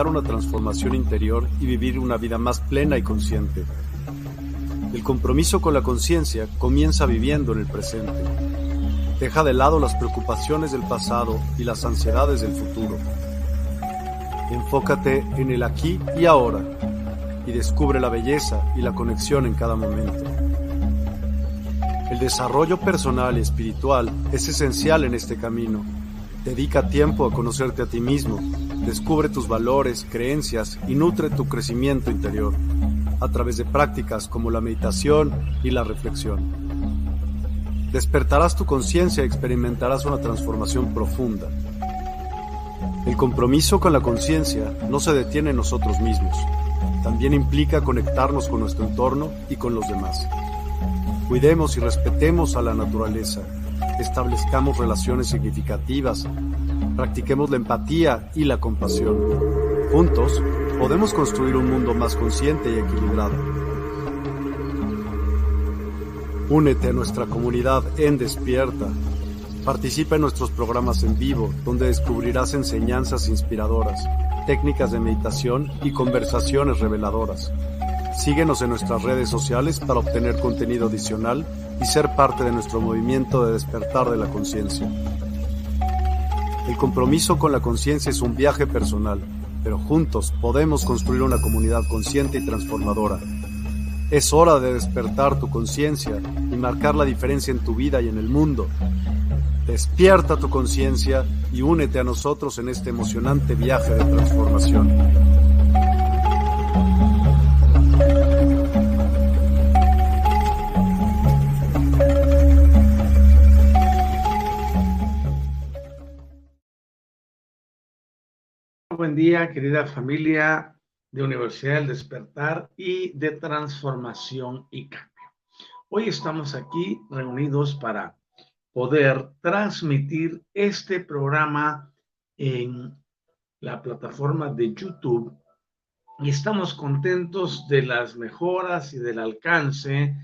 una transformación interior y vivir una vida más plena y consciente. El compromiso con la conciencia comienza viviendo en el presente. Deja de lado las preocupaciones del pasado y las ansiedades del futuro. Enfócate en el aquí y ahora y descubre la belleza y la conexión en cada momento. El desarrollo personal y espiritual es esencial en este camino. Dedica tiempo a conocerte a ti mismo, descubre tus valores, creencias y nutre tu crecimiento interior a través de prácticas como la meditación y la reflexión. Despertarás tu conciencia y experimentarás una transformación profunda. El compromiso con la conciencia no se detiene en nosotros mismos, también implica conectarnos con nuestro entorno y con los demás. Cuidemos y respetemos a la naturaleza, establezcamos relaciones significativas, practiquemos la empatía y la compasión. Juntos podemos construir un mundo más consciente y equilibrado. Únete a nuestra comunidad en Despierta. Participa en nuestros programas en vivo, donde descubrirás enseñanzas inspiradoras técnicas de meditación y conversaciones reveladoras. Síguenos en nuestras redes sociales para obtener contenido adicional y ser parte de nuestro movimiento de despertar de la conciencia. El compromiso con la conciencia es un viaje personal, pero juntos podemos construir una comunidad consciente y transformadora. Es hora de despertar tu conciencia y marcar la diferencia en tu vida y en el mundo. Despierta tu conciencia y únete a nosotros en este emocionante viaje de transformación. Buen día, querida familia de Universidad del Despertar y de Transformación y Cambio. Hoy estamos aquí reunidos para poder transmitir este programa en la plataforma de YouTube y estamos contentos de las mejoras y del alcance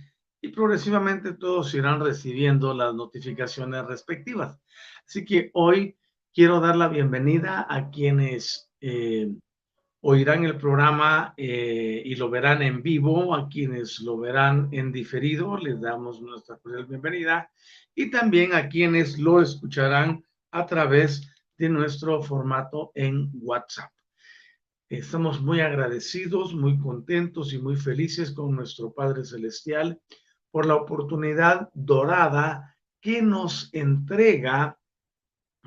y progresivamente todos irán recibiendo las notificaciones respectivas. Así que hoy quiero dar la bienvenida a quienes eh, oirán el programa eh, y lo verán en vivo, a quienes lo verán en diferido, les damos nuestra cordial bienvenida y también a quienes lo escucharán a través de nuestro formato en WhatsApp. Estamos muy agradecidos, muy contentos y muy felices con nuestro Padre Celestial por la oportunidad dorada que nos entrega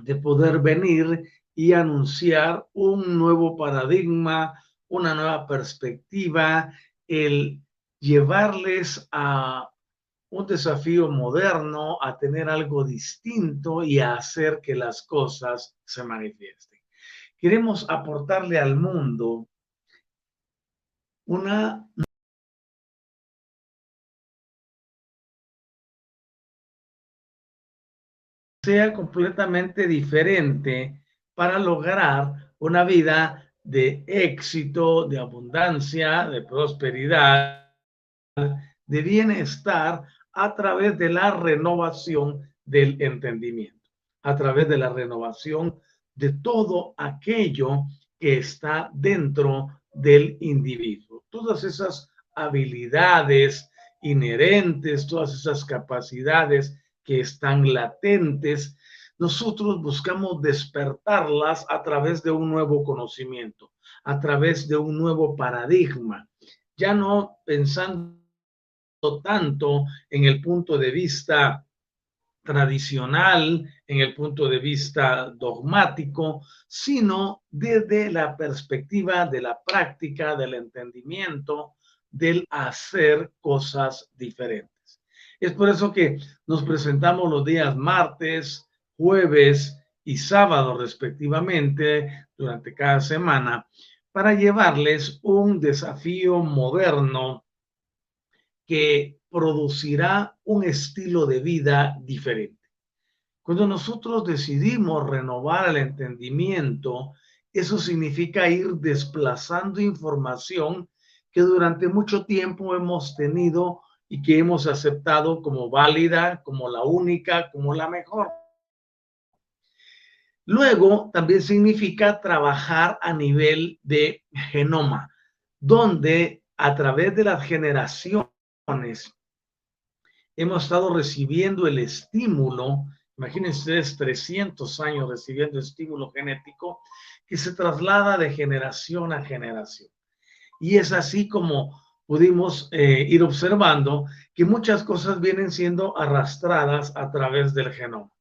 de poder venir y anunciar un nuevo paradigma, una nueva perspectiva, el llevarles a un desafío moderno, a tener algo distinto y a hacer que las cosas se manifiesten. Queremos aportarle al mundo una sea completamente diferente para lograr una vida de éxito, de abundancia, de prosperidad, de bienestar a través de la renovación del entendimiento, a través de la renovación de todo aquello que está dentro del individuo. Todas esas habilidades inherentes, todas esas capacidades que están latentes, nosotros buscamos despertarlas a través de un nuevo conocimiento, a través de un nuevo paradigma, ya no pensando tanto en el punto de vista tradicional, en el punto de vista dogmático, sino desde la perspectiva de la práctica, del entendimiento, del hacer cosas diferentes. Es por eso que nos presentamos los días martes, jueves y sábado respectivamente durante cada semana para llevarles un desafío moderno que producirá un estilo de vida diferente. Cuando nosotros decidimos renovar el entendimiento, eso significa ir desplazando información que durante mucho tiempo hemos tenido y que hemos aceptado como válida, como la única, como la mejor. Luego, también significa trabajar a nivel de genoma, donde a través de las generaciones hemos estado recibiendo el estímulo, imagínense ustedes 300 años recibiendo estímulo genético que se traslada de generación a generación. Y es así como pudimos eh, ir observando que muchas cosas vienen siendo arrastradas a través del genoma.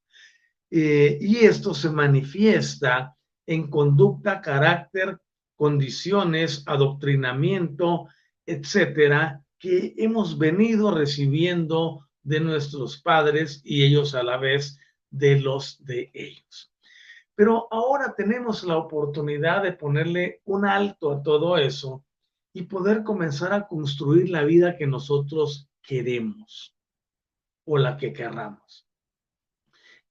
Eh, y esto se manifiesta en conducta, carácter, condiciones, adoctrinamiento, etcétera, que hemos venido recibiendo de nuestros padres y ellos a la vez de los de ellos. Pero ahora tenemos la oportunidad de ponerle un alto a todo eso y poder comenzar a construir la vida que nosotros queremos o la que querramos.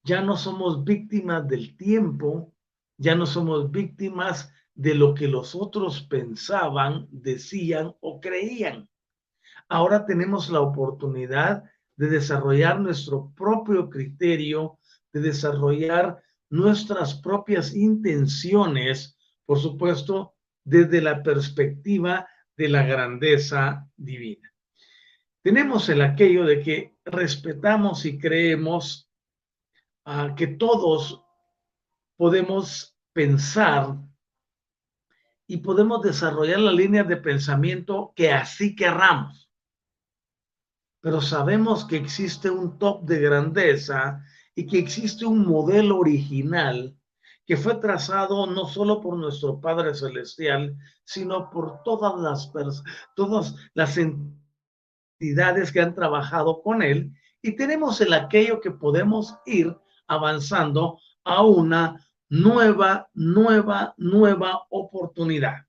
Ya no somos víctimas del tiempo, ya no somos víctimas de lo que los otros pensaban, decían o creían. Ahora tenemos la oportunidad de desarrollar nuestro propio criterio, de desarrollar nuestras propias intenciones, por supuesto, desde la perspectiva de la grandeza divina. Tenemos el aquello de que respetamos y creemos a que todos podemos pensar y podemos desarrollar la línea de pensamiento que así querramos. Pero sabemos que existe un top de grandeza y que existe un modelo original que fue trazado no solo por nuestro Padre Celestial, sino por todas las, todas las entidades que han trabajado con Él, y tenemos el aquello que podemos ir avanzando a una nueva, nueva, nueva oportunidad.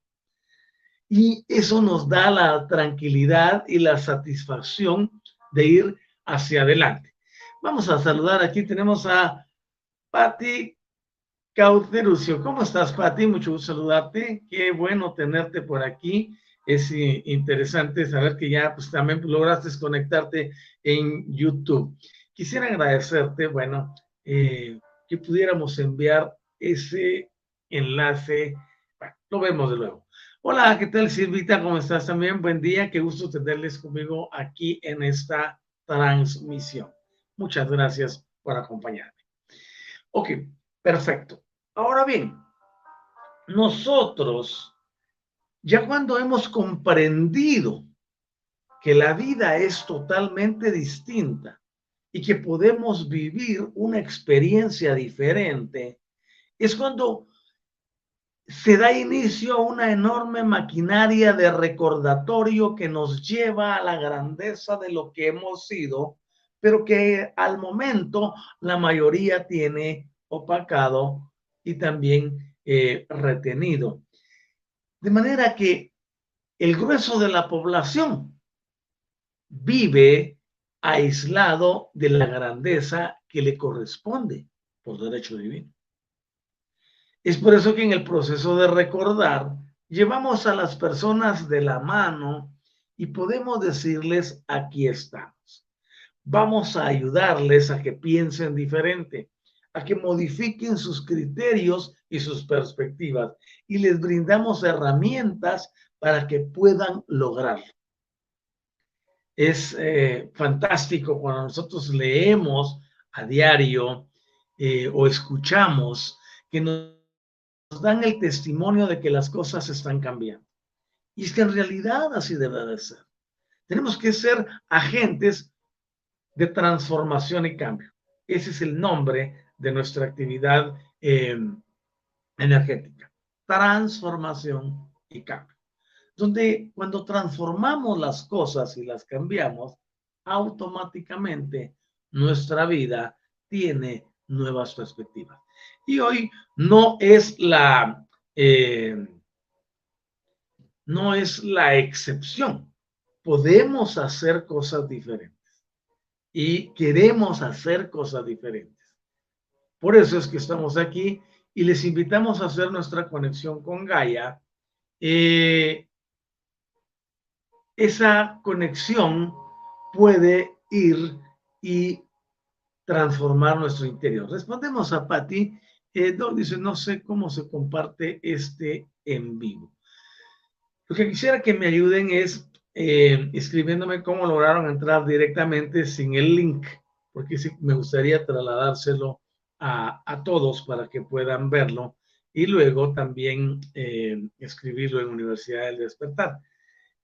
Y eso nos da la tranquilidad y la satisfacción de ir hacia adelante. Vamos a saludar, aquí tenemos a Patti Cauterucio. ¿Cómo estás, Pati? Mucho gusto saludarte. Qué bueno tenerte por aquí. Es interesante saber que ya pues, también lograste conectarte en YouTube. Quisiera agradecerte, bueno, eh, que pudiéramos enviar ese enlace. Bueno, lo vemos de luego. Hola, ¿qué tal, Silvita? ¿Cómo estás también? Buen día. Qué gusto tenerles conmigo aquí en esta transmisión. Muchas gracias por acompañarme. Ok, Perfecto. Ahora bien, nosotros, ya cuando hemos comprendido que la vida es totalmente distinta y que podemos vivir una experiencia diferente, es cuando se da inicio a una enorme maquinaria de recordatorio que nos lleva a la grandeza de lo que hemos sido, pero que al momento la mayoría tiene opacado y también eh, retenido. De manera que el grueso de la población vive aislado de la grandeza que le corresponde por derecho divino. Es por eso que en el proceso de recordar llevamos a las personas de la mano y podemos decirles, aquí estamos. Vamos a ayudarles a que piensen diferente a que modifiquen sus criterios y sus perspectivas y les brindamos herramientas para que puedan lograrlo. Es eh, fantástico cuando nosotros leemos a diario eh, o escuchamos que nos dan el testimonio de que las cosas están cambiando. Y es que en realidad así debe de ser. Tenemos que ser agentes de transformación y cambio. Ese es el nombre de nuestra actividad eh, energética. Transformación y cambio. Donde cuando transformamos las cosas y las cambiamos, automáticamente nuestra vida tiene nuevas perspectivas. Y hoy no es la, eh, no es la excepción. Podemos hacer cosas diferentes y queremos hacer cosas diferentes. Por eso es que estamos aquí y les invitamos a hacer nuestra conexión con Gaia. Eh, esa conexión puede ir y transformar nuestro interior. Respondemos a Patti Eh, dice, no sé cómo se comparte este en vivo. Lo que quisiera que me ayuden es eh, escribiéndome cómo lograron entrar directamente sin el link, porque me gustaría trasladárselo a, todos para que puedan verlo y luego también eh, escribirlo en Universidad del Despertar.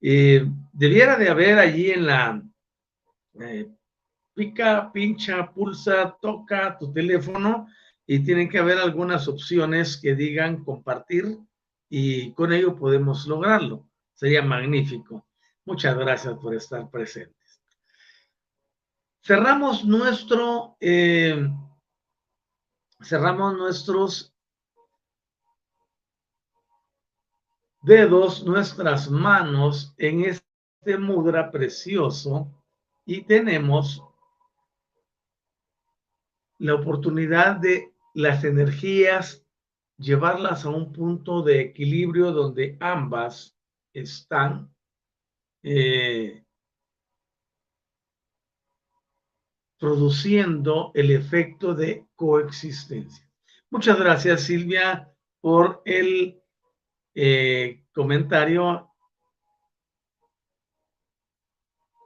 Eh, debiera de haber allí en la eh, pica, pincha, pulsa, toca tu teléfono y tienen que haber algunas opciones que digan compartir y con ello podemos lograrlo. Sería magnífico. Muchas gracias por estar presentes. Cerramos nuestro, cerramos nuestros dedos, nuestras manos en este mudra precioso y tenemos la oportunidad de las energías llevarlas a un punto de equilibrio donde ambas están eh, produciendo el efecto de coexistencia. Muchas gracias Silvia por el eh, comentario.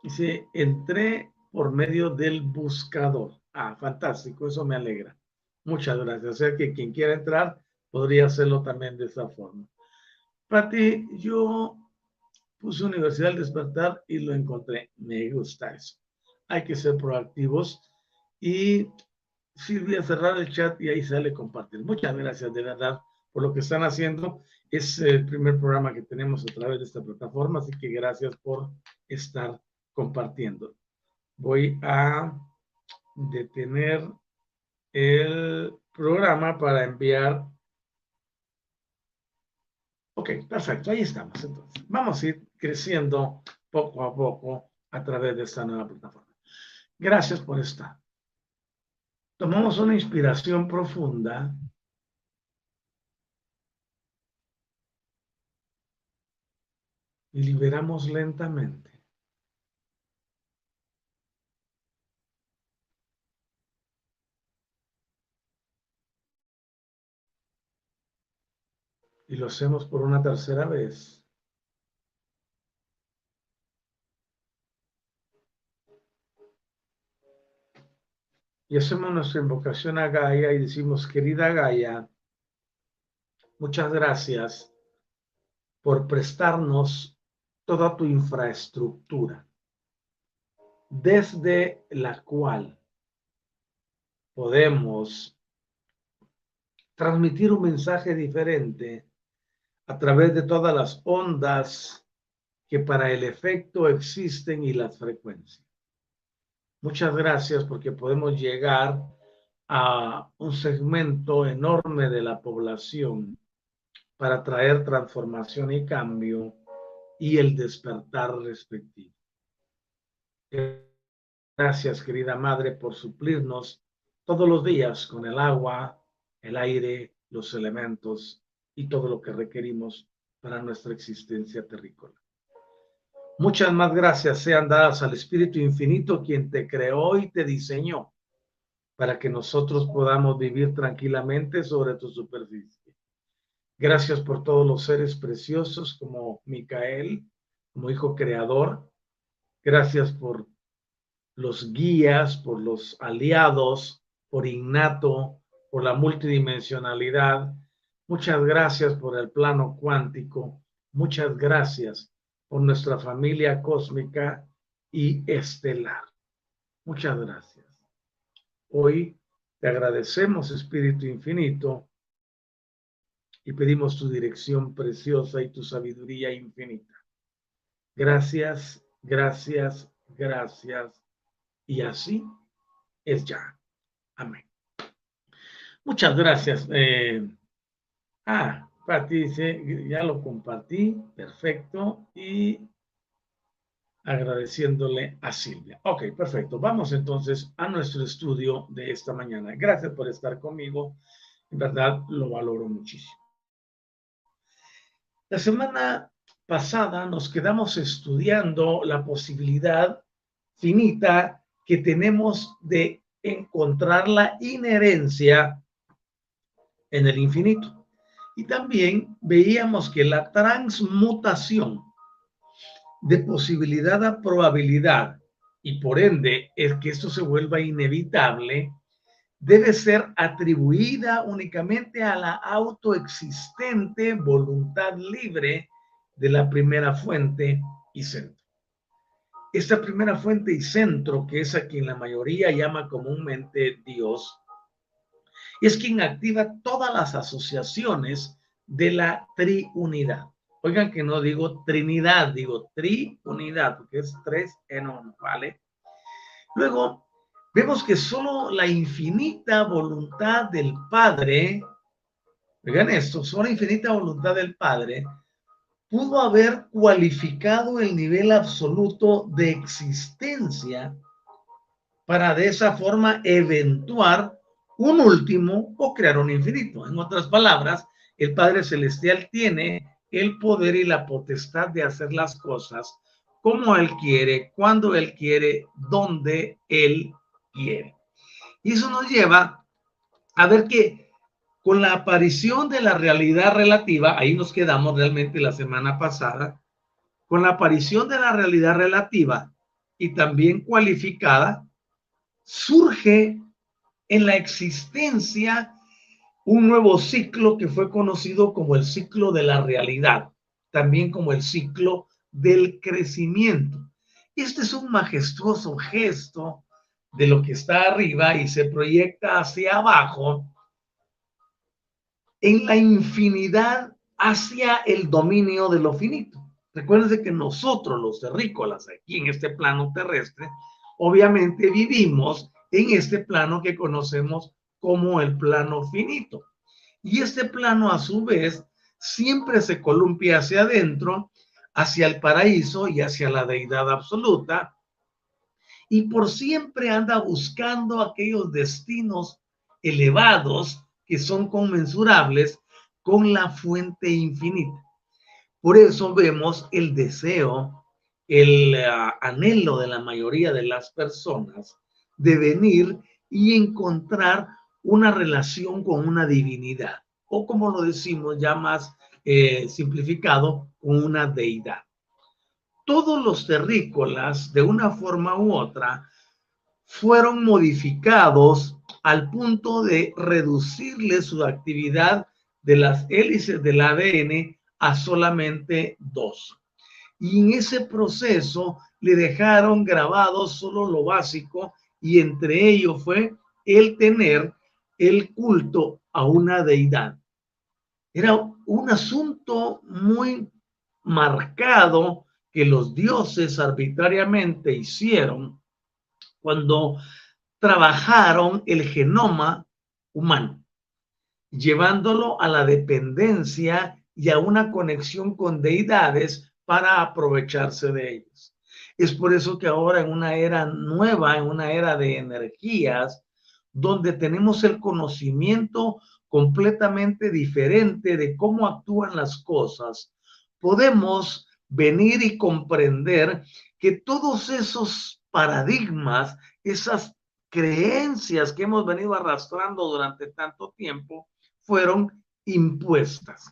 Dice, entré por medio del buscador. Ah, fantástico, eso me alegra. Muchas gracias. O sea que quien quiera entrar podría hacerlo también de esa forma. Pati, yo puse Universidad del Despertar y lo encontré. Me gusta eso. Hay que ser proactivos y Silvia cerrar el chat y ahí sale compartir. Muchas gracias de verdad por lo que están haciendo. Es el primer programa que tenemos a través de esta plataforma, así que gracias por estar compartiendo. Voy a detener el programa para enviar. Ok, perfecto, ahí estamos. Entonces, vamos a ir creciendo poco a poco a través de esta nueva plataforma. Gracias por estar. Tomamos una inspiración profunda y liberamos lentamente. Y lo hacemos por una tercera vez. Y hacemos nuestra invocación a Gaia y decimos, querida Gaia, muchas gracias por prestarnos toda tu infraestructura, desde la cual podemos transmitir un mensaje diferente a través de todas las ondas que para el efecto existen y las frecuencias. Muchas gracias porque podemos llegar a un segmento enorme de la población para traer transformación y cambio y el despertar respectivo. Gracias, querida Madre, por suplirnos todos los días con el agua, el aire, los elementos y todo lo que requerimos para nuestra existencia terrícola. Muchas más gracias sean dadas al Espíritu Infinito, quien te creó y te diseñó, para que nosotros podamos vivir tranquilamente sobre tu superficie. Gracias por todos los seres preciosos como Micael, como hijo creador. Gracias por los guías, por los aliados, por innato, por la multidimensionalidad. Muchas gracias por el plano cuántico. Muchas gracias por nuestra familia cósmica y estelar. Muchas gracias. Hoy te agradecemos, Espíritu Infinito, y pedimos tu dirección preciosa y tu sabiduría infinita. Gracias, gracias, gracias. Y así es ya. Amén. Muchas gracias. Eh, ah, Pati dice, ya lo compartí, perfecto. Y agradeciéndole a Silvia. Ok, perfecto. Vamos entonces a nuestro estudio de esta mañana. Gracias por estar conmigo. En verdad lo valoro muchísimo. La semana pasada nos quedamos estudiando la posibilidad finita que tenemos de encontrar la inherencia en el infinito. Y también veíamos que la transmutación de posibilidad a probabilidad y por ende es que esto se vuelva inevitable, debe ser atribuida únicamente a la autoexistente voluntad libre de la primera fuente y centro. Esta primera fuente y centro, que es a quien la mayoría llama comúnmente Dios, es quien activa todas las asociaciones de la triunidad. Oigan que no digo trinidad, digo triunidad, porque es tres en uno, ¿vale? Luego, vemos que solo la infinita voluntad del Padre, oigan esto, solo la infinita voluntad del Padre pudo haber cualificado el nivel absoluto de existencia para de esa forma eventuar un último o crear un infinito. En otras palabras, el Padre Celestial tiene el poder y la potestad de hacer las cosas como Él quiere, cuando Él quiere, donde Él quiere. Y eso nos lleva a ver que con la aparición de la realidad relativa, ahí nos quedamos realmente la semana pasada, con la aparición de la realidad relativa y también cualificada, surge en la existencia un nuevo ciclo que fue conocido como el ciclo de la realidad, también como el ciclo del crecimiento. Este es un majestuoso gesto de lo que está arriba y se proyecta hacia abajo en la infinidad hacia el dominio de lo finito. Recuerden que nosotros los terrícolas aquí en este plano terrestre, obviamente vivimos en este plano que conocemos como el plano finito. Y este plano a su vez siempre se columpia hacia adentro, hacia el paraíso y hacia la deidad absoluta. Y por siempre anda buscando aquellos destinos elevados que son conmensurables con la fuente infinita. Por eso vemos el deseo, el ah, anhelo de la mayoría de las personas de venir y encontrar una relación con una divinidad, o como lo decimos ya más eh, simplificado, con una deidad. Todos los terrícolas, de una forma u otra, fueron modificados al punto de reducirle su actividad de las hélices del ADN a solamente dos. Y en ese proceso le dejaron grabado solo lo básico y entre ellos fue el tener el culto a una deidad. Era un asunto muy marcado que los dioses arbitrariamente hicieron cuando trabajaron el genoma humano, llevándolo a la dependencia y a una conexión con deidades para aprovecharse de ellos. Es por eso que ahora en una era nueva, en una era de energías, donde tenemos el conocimiento completamente diferente de cómo actúan las cosas, podemos venir y comprender que todos esos paradigmas, esas creencias que hemos venido arrastrando durante tanto tiempo, fueron impuestas.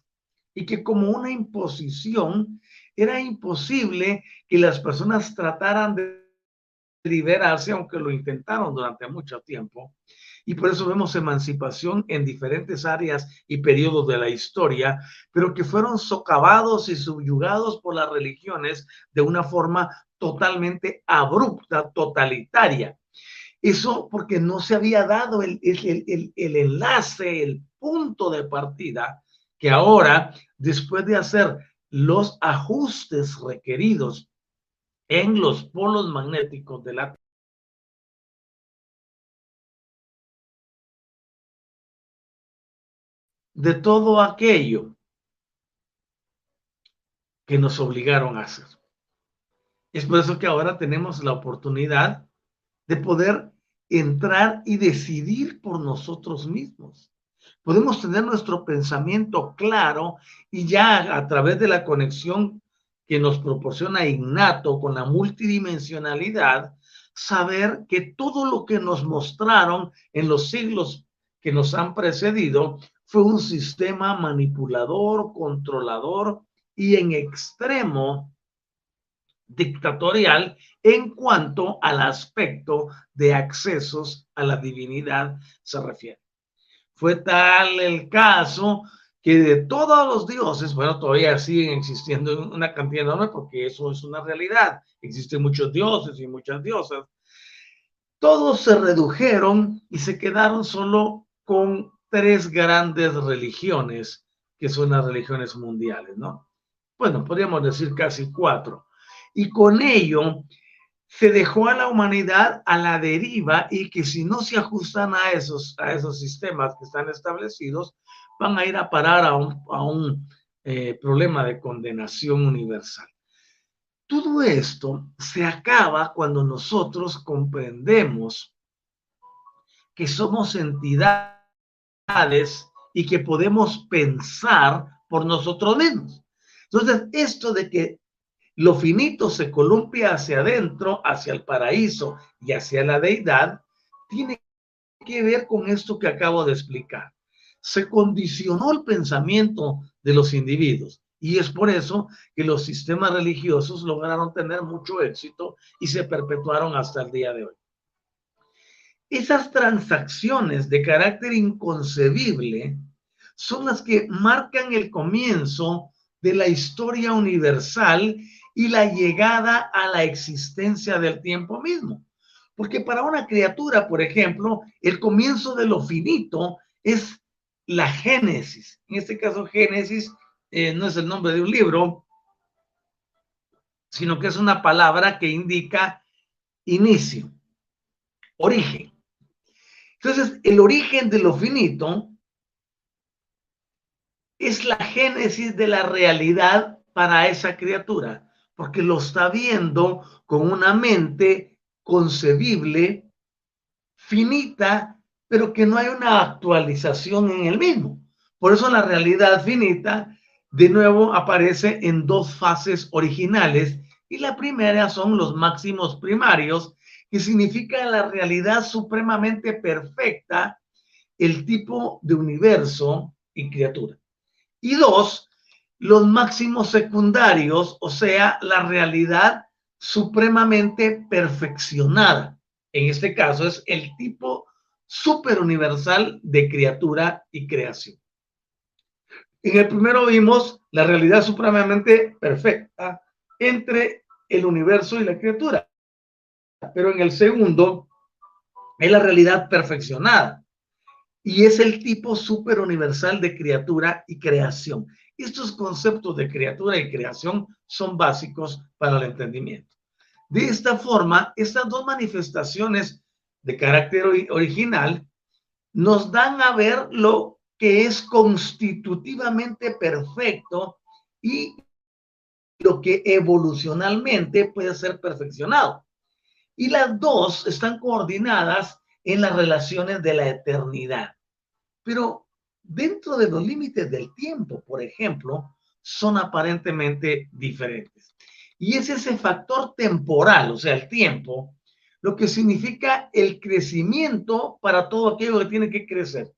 Y que como una imposición era imposible que las personas trataran de liberarse, aunque lo intentaron durante mucho tiempo. Y por eso vemos emancipación en diferentes áreas y periodos de la historia, pero que fueron socavados y subyugados por las religiones de una forma totalmente abrupta, totalitaria. Eso porque no se había dado el, el, el, enlace, el punto de partida, que ahora, después de hacer los ajustes requeridos en los polos magnéticos de la de todo aquello que nos obligaron a hacer. Es por eso que ahora tenemos la oportunidad de poder entrar y decidir por nosotros mismos. Podemos tener nuestro pensamiento claro y ya a través de la conexión que nos proporciona innato con la multidimensionalidad, saber que todo lo que nos mostraron en los siglos que nos han precedido fue un sistema manipulador, controlador y en extremo dictatorial en cuanto al aspecto de accesos a la divinidad se refiere. Fue tal el caso que de todos los dioses, bueno, todavía siguen existiendo una cantidad enorme porque eso es una realidad. Existen muchos dioses y muchas diosas. Todos se redujeron y se quedaron solo con tres grandes religiones, que son las religiones mundiales, ¿no? Bueno, podríamos decir casi cuatro. Y con ello se dejó a la humanidad a la deriva y que si no se ajustan a esos, a esos sistemas que están establecidos, van a ir a parar a un, a un eh, problema de condenación universal. Todo esto se acaba cuando nosotros comprendemos que somos entidades y que podemos pensar por nosotros mismos. Entonces, esto de que lo finito se columpia hacia adentro, hacia el paraíso y hacia la deidad, tiene que ver con esto que acabo de explicar. Se condicionó el pensamiento de los individuos y es por eso que los sistemas religiosos lograron tener mucho éxito y se perpetuaron hasta el día de hoy. Esas transacciones de carácter inconcebible son las que marcan el comienzo de la historia universal y la llegada a la existencia del tiempo mismo. Porque para una criatura, por ejemplo, el comienzo de lo finito es la génesis. En este caso, génesis eh, no es el nombre de un libro, sino que es una palabra que indica inicio, origen. Entonces, el origen de lo finito es la génesis de la realidad para esa criatura porque lo está viendo con una mente concebible, finita, pero que no hay una actualización en el mismo. Por eso la realidad finita de nuevo aparece en dos fases originales y la primera son los máximos primarios, que significa la realidad supremamente perfecta, el tipo de universo y criatura. Y dos, los máximos secundarios, o sea, la realidad supremamente perfeccionada. En este caso es el tipo superuniversal de criatura y creación. En el primero vimos la realidad supremamente perfecta entre el universo y la criatura. Pero en el segundo es la realidad perfeccionada y es el tipo superuniversal de criatura y creación. Estos conceptos de criatura y creación son básicos para el entendimiento. De esta forma, estas dos manifestaciones de carácter original nos dan a ver lo que es constitutivamente perfecto y lo que evolucionalmente puede ser perfeccionado. Y las dos están coordinadas en las relaciones de la eternidad. Pero dentro de los límites del tiempo, por ejemplo, son aparentemente diferentes. Y es ese factor temporal, o sea, el tiempo, lo que significa el crecimiento para todo aquello que tiene que crecer.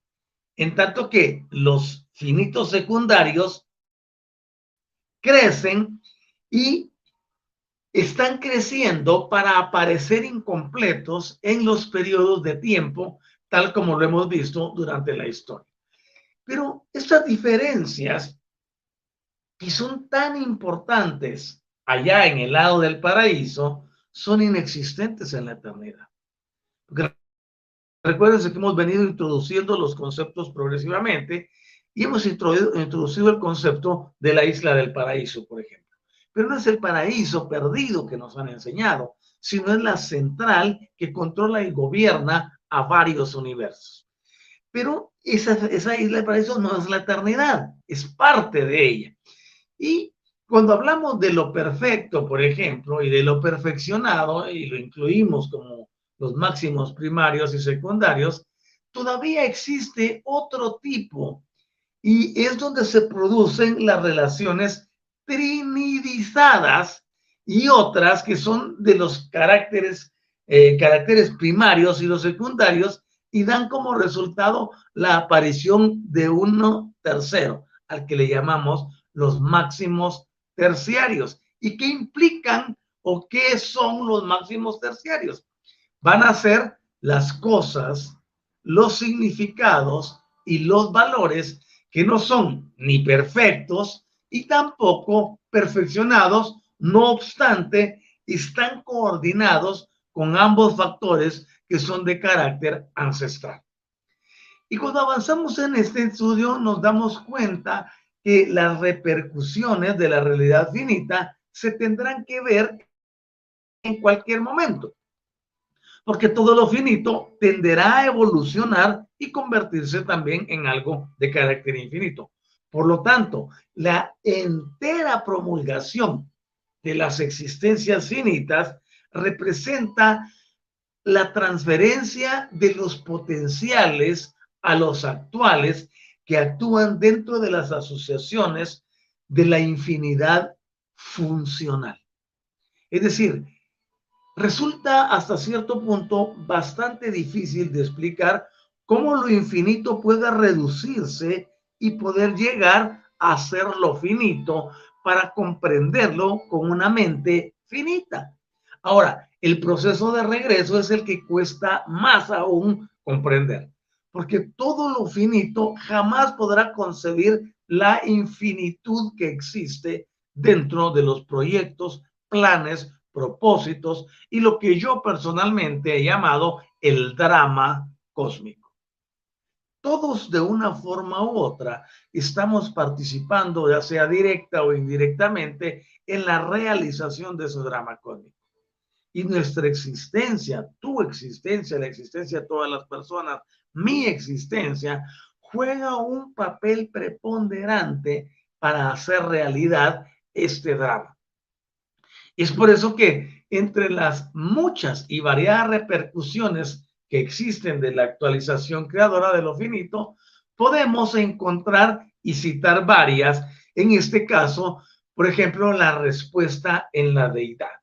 En tanto que los finitos secundarios crecen y están creciendo para aparecer incompletos en los periodos de tiempo, tal como lo hemos visto durante la historia. Pero estas diferencias, que son tan importantes allá en el lado del paraíso, son inexistentes en la eternidad. Porque recuérdense que hemos venido introduciendo los conceptos progresivamente y hemos introducido el concepto de la isla del paraíso, por ejemplo. Pero no es el paraíso perdido que nos han enseñado, sino es la central que controla y gobierna a varios universos. Pero esa, isla del paraíso no es la eternidad, es parte de ella. Y cuando hablamos de lo perfecto, por ejemplo, y de lo perfeccionado, y lo incluimos como los máximos primarios y secundarios, todavía existe otro tipo y es donde se producen las relaciones trinidizadas y otras que son de los caracteres, eh, caracteres primarios y los secundarios y dan como resultado la aparición de uno tercero, al que le llamamos los máximos terciarios. ¿Y qué implican o qué son los máximos terciarios? Van a ser las cosas, los significados y los valores que no son ni perfectos y tampoco perfeccionados, no obstante, están coordinados con ambos factores que son de carácter ancestral. Y cuando avanzamos en este estudio nos damos cuenta que las repercusiones de la realidad finita se tendrán que ver en cualquier momento, porque todo lo finito tenderá a evolucionar y convertirse también en algo de carácter infinito. Por lo tanto, la entera promulgación de las existencias finitas representa la transferencia de los potenciales a los actuales que actúan dentro de las asociaciones de la infinidad funcional. Es decir, resulta hasta cierto punto bastante difícil de explicar cómo lo infinito puede reducirse y poder llegar a ser lo finito para comprenderlo con una mente finita. Ahora, el proceso de regreso es el que cuesta más aún comprender, porque todo lo finito jamás podrá concebir la infinitud que existe dentro de los proyectos, planes, propósitos y lo que yo personalmente he llamado el drama cósmico. Todos de una forma u otra estamos participando, ya sea directa o indirectamente, en la realización de ese drama cósmico y nuestra existencia, tu existencia, la existencia de todas las personas, mi existencia, juega un papel preponderante para hacer realidad este drama. Y es por eso que entre las muchas y variadas repercusiones que existen de la actualización creadora de lo finito, podemos encontrar y citar varias, en este caso, por ejemplo, la respuesta en la deidad.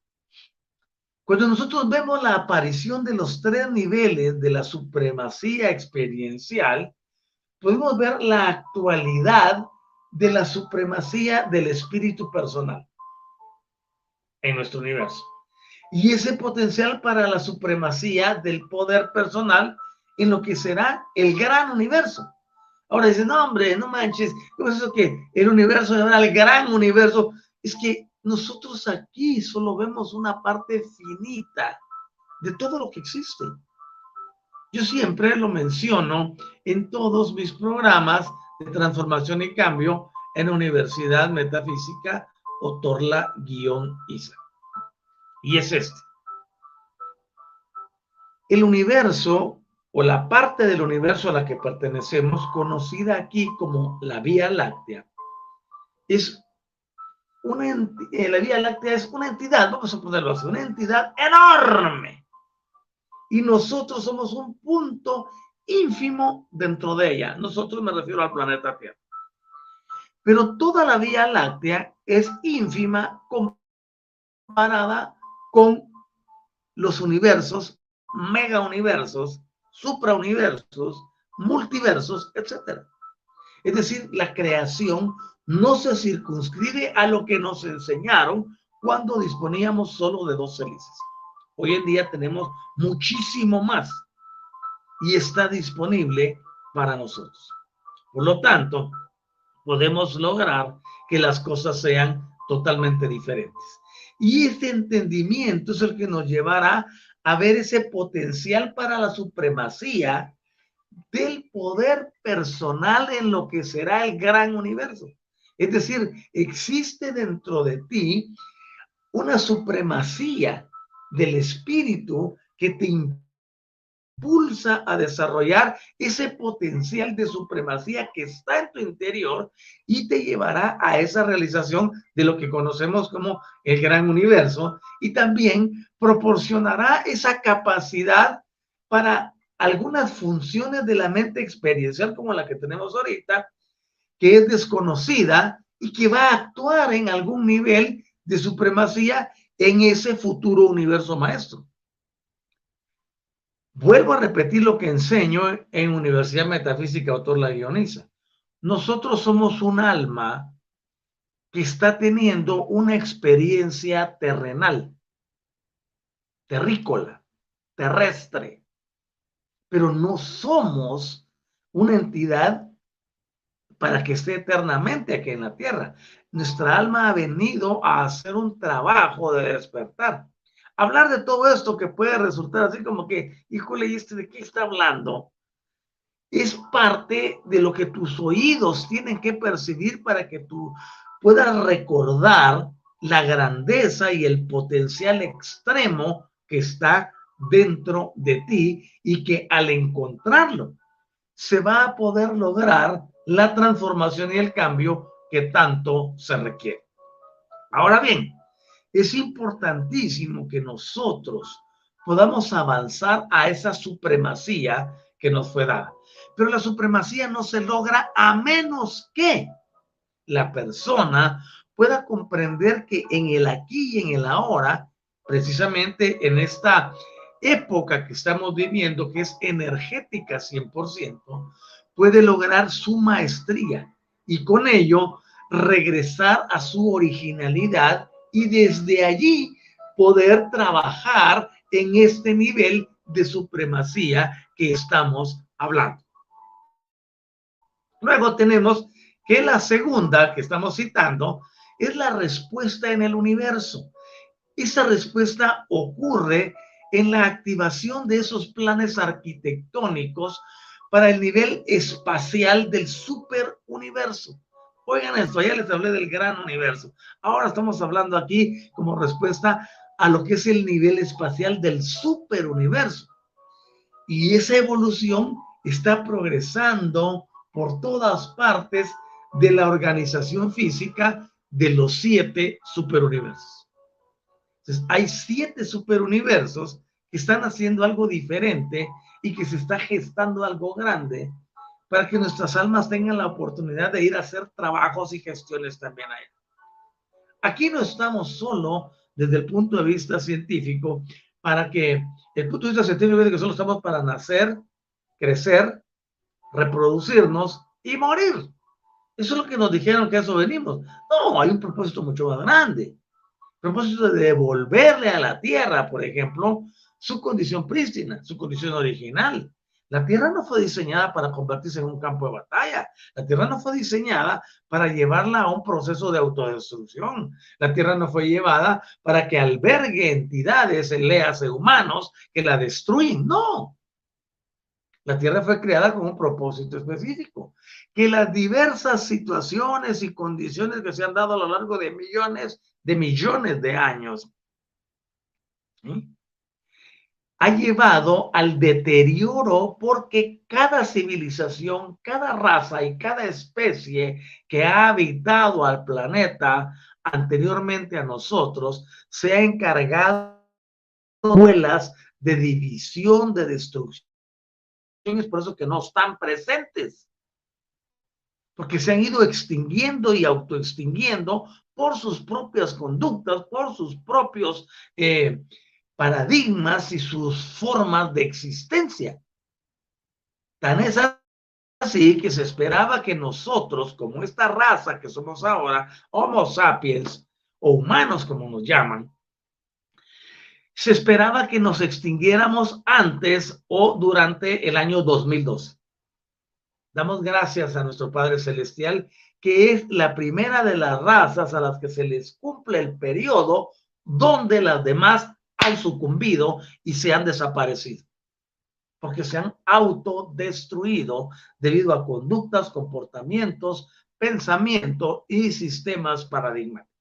Cuando nosotros vemos la aparición de los tres niveles de la supremacía experiencial, podemos ver la actualidad de la supremacía del espíritu personal en nuestro universo. Y ese potencial para la supremacía del poder personal en lo que será el gran universo. Ahora dicen, no, hombre, no manches, ¿cómo es eso que el universo el gran universo? Es que nosotros aquí solo vemos una parte finita de todo lo que existe. Yo siempre lo menciono en todos mis programas de transformación y cambio en Universidad Metafísica o Torla-ISA. Y es este. El universo o la parte del universo a la que pertenecemos, conocida aquí como la Vía Láctea, es una eh, la Vía Láctea es una entidad, vamos a ponerlo así, una entidad enorme. Y nosotros somos un punto ínfimo dentro de ella. Nosotros me refiero al planeta Tierra. Pero toda la Vía Láctea es ínfima comparada con los universos, mega universos, suprauniversos, multiversos, etc. Es decir, la creación no se circunscribe a lo que nos enseñaron cuando disponíamos solo de dos hélices. Hoy en día tenemos muchísimo más y está disponible para nosotros. Por lo tanto, podemos lograr que las cosas sean totalmente diferentes. Y este entendimiento es el que nos llevará a ver ese potencial para la supremacía del poder personal en lo que será el gran universo. Es decir, existe dentro de ti una supremacía del espíritu que te impulsa a desarrollar ese potencial de supremacía que está en tu interior y te llevará a esa realización de lo que conocemos como el gran universo y también proporcionará esa capacidad para algunas funciones de la mente experiencial como la que tenemos ahorita, que es desconocida y que va a actuar en algún nivel de supremacía en ese futuro universo maestro. Vuelvo a repetir lo que enseño en Universidad Metafísica, autor la guioniza. Nosotros somos un alma que está teniendo una experiencia terrenal, terrícola, terrestre, pero no somos una entidad para que esté eternamente aquí en la tierra. Nuestra alma ha venido a hacer un trabajo de despertar. Hablar de todo esto que puede resultar así como que, híjole, ¿y este de qué está hablando? Es parte de lo que tus oídos tienen que percibir para que tú puedas recordar la grandeza y el potencial extremo que está dentro de ti y que al encontrarlo se va a poder lograr la transformación y el cambio que tanto se requiere. Ahora bien, es importantísimo que nosotros podamos avanzar a esa supremacía que nos fue dada. Pero la supremacía no se logra a menos que la persona pueda comprender que en el aquí y en el ahora, precisamente en esta época que estamos viviendo, que es energética 100%, puede lograr su maestría y con ello regresar a su originalidad y desde allí poder trabajar en este nivel de supremacía que estamos hablando. Luego tenemos que la segunda que estamos citando es la respuesta en el universo. Esa respuesta ocurre en la activación de esos planes arquitectónicos para el nivel espacial del superuniverso. Oigan esto, ya les hablé del gran universo. Ahora estamos hablando aquí como respuesta a lo que es el nivel espacial del superuniverso. Y esa evolución está progresando por todas partes de la organización física de los siete superuniversos. Entonces, hay siete superuniversos que están haciendo algo diferente y que se está gestando algo grande para que nuestras almas tengan la oportunidad de ir a hacer trabajos y gestiones también ahí. Aquí no estamos solo desde el punto de vista científico, para que el punto de vista científico es que solo estamos para nacer, crecer, reproducirnos y morir. Eso es lo que nos dijeron que eso venimos. No, hay un propósito mucho más grande. El propósito de devolverle a la tierra, por ejemplo, su condición prístina, su condición original. La tierra no fue diseñada para convertirse en un campo de batalla. La tierra no fue diseñada para llevarla a un proceso de autodestrucción. La tierra no fue llevada para que albergue entidades, léase humanos, que la destruyen. No. La tierra fue creada con un propósito específico que las diversas situaciones y condiciones que se han dado a lo largo de millones de millones de años ha llevado al deterioro porque cada civilización, cada raza y cada especie que ha habitado al planeta anteriormente a nosotros se ha encargado de de división, de destrucción. Es por eso que no están presentes porque se han ido extinguiendo y autoextinguiendo por sus propias conductas, por sus propios eh, paradigmas y sus formas de existencia. Tan es así que se esperaba que nosotros, como esta raza que somos ahora, Homo sapiens o humanos como nos llaman, se esperaba que nos extinguiéramos antes o durante el año 2012. Damos gracias a nuestro Padre Celestial, que es la primera de las razas a las que se les cumple el periodo donde las demás han sucumbido y se han desaparecido, porque se han autodestruido debido a conductas, comportamientos, pensamiento y sistemas paradigmáticos.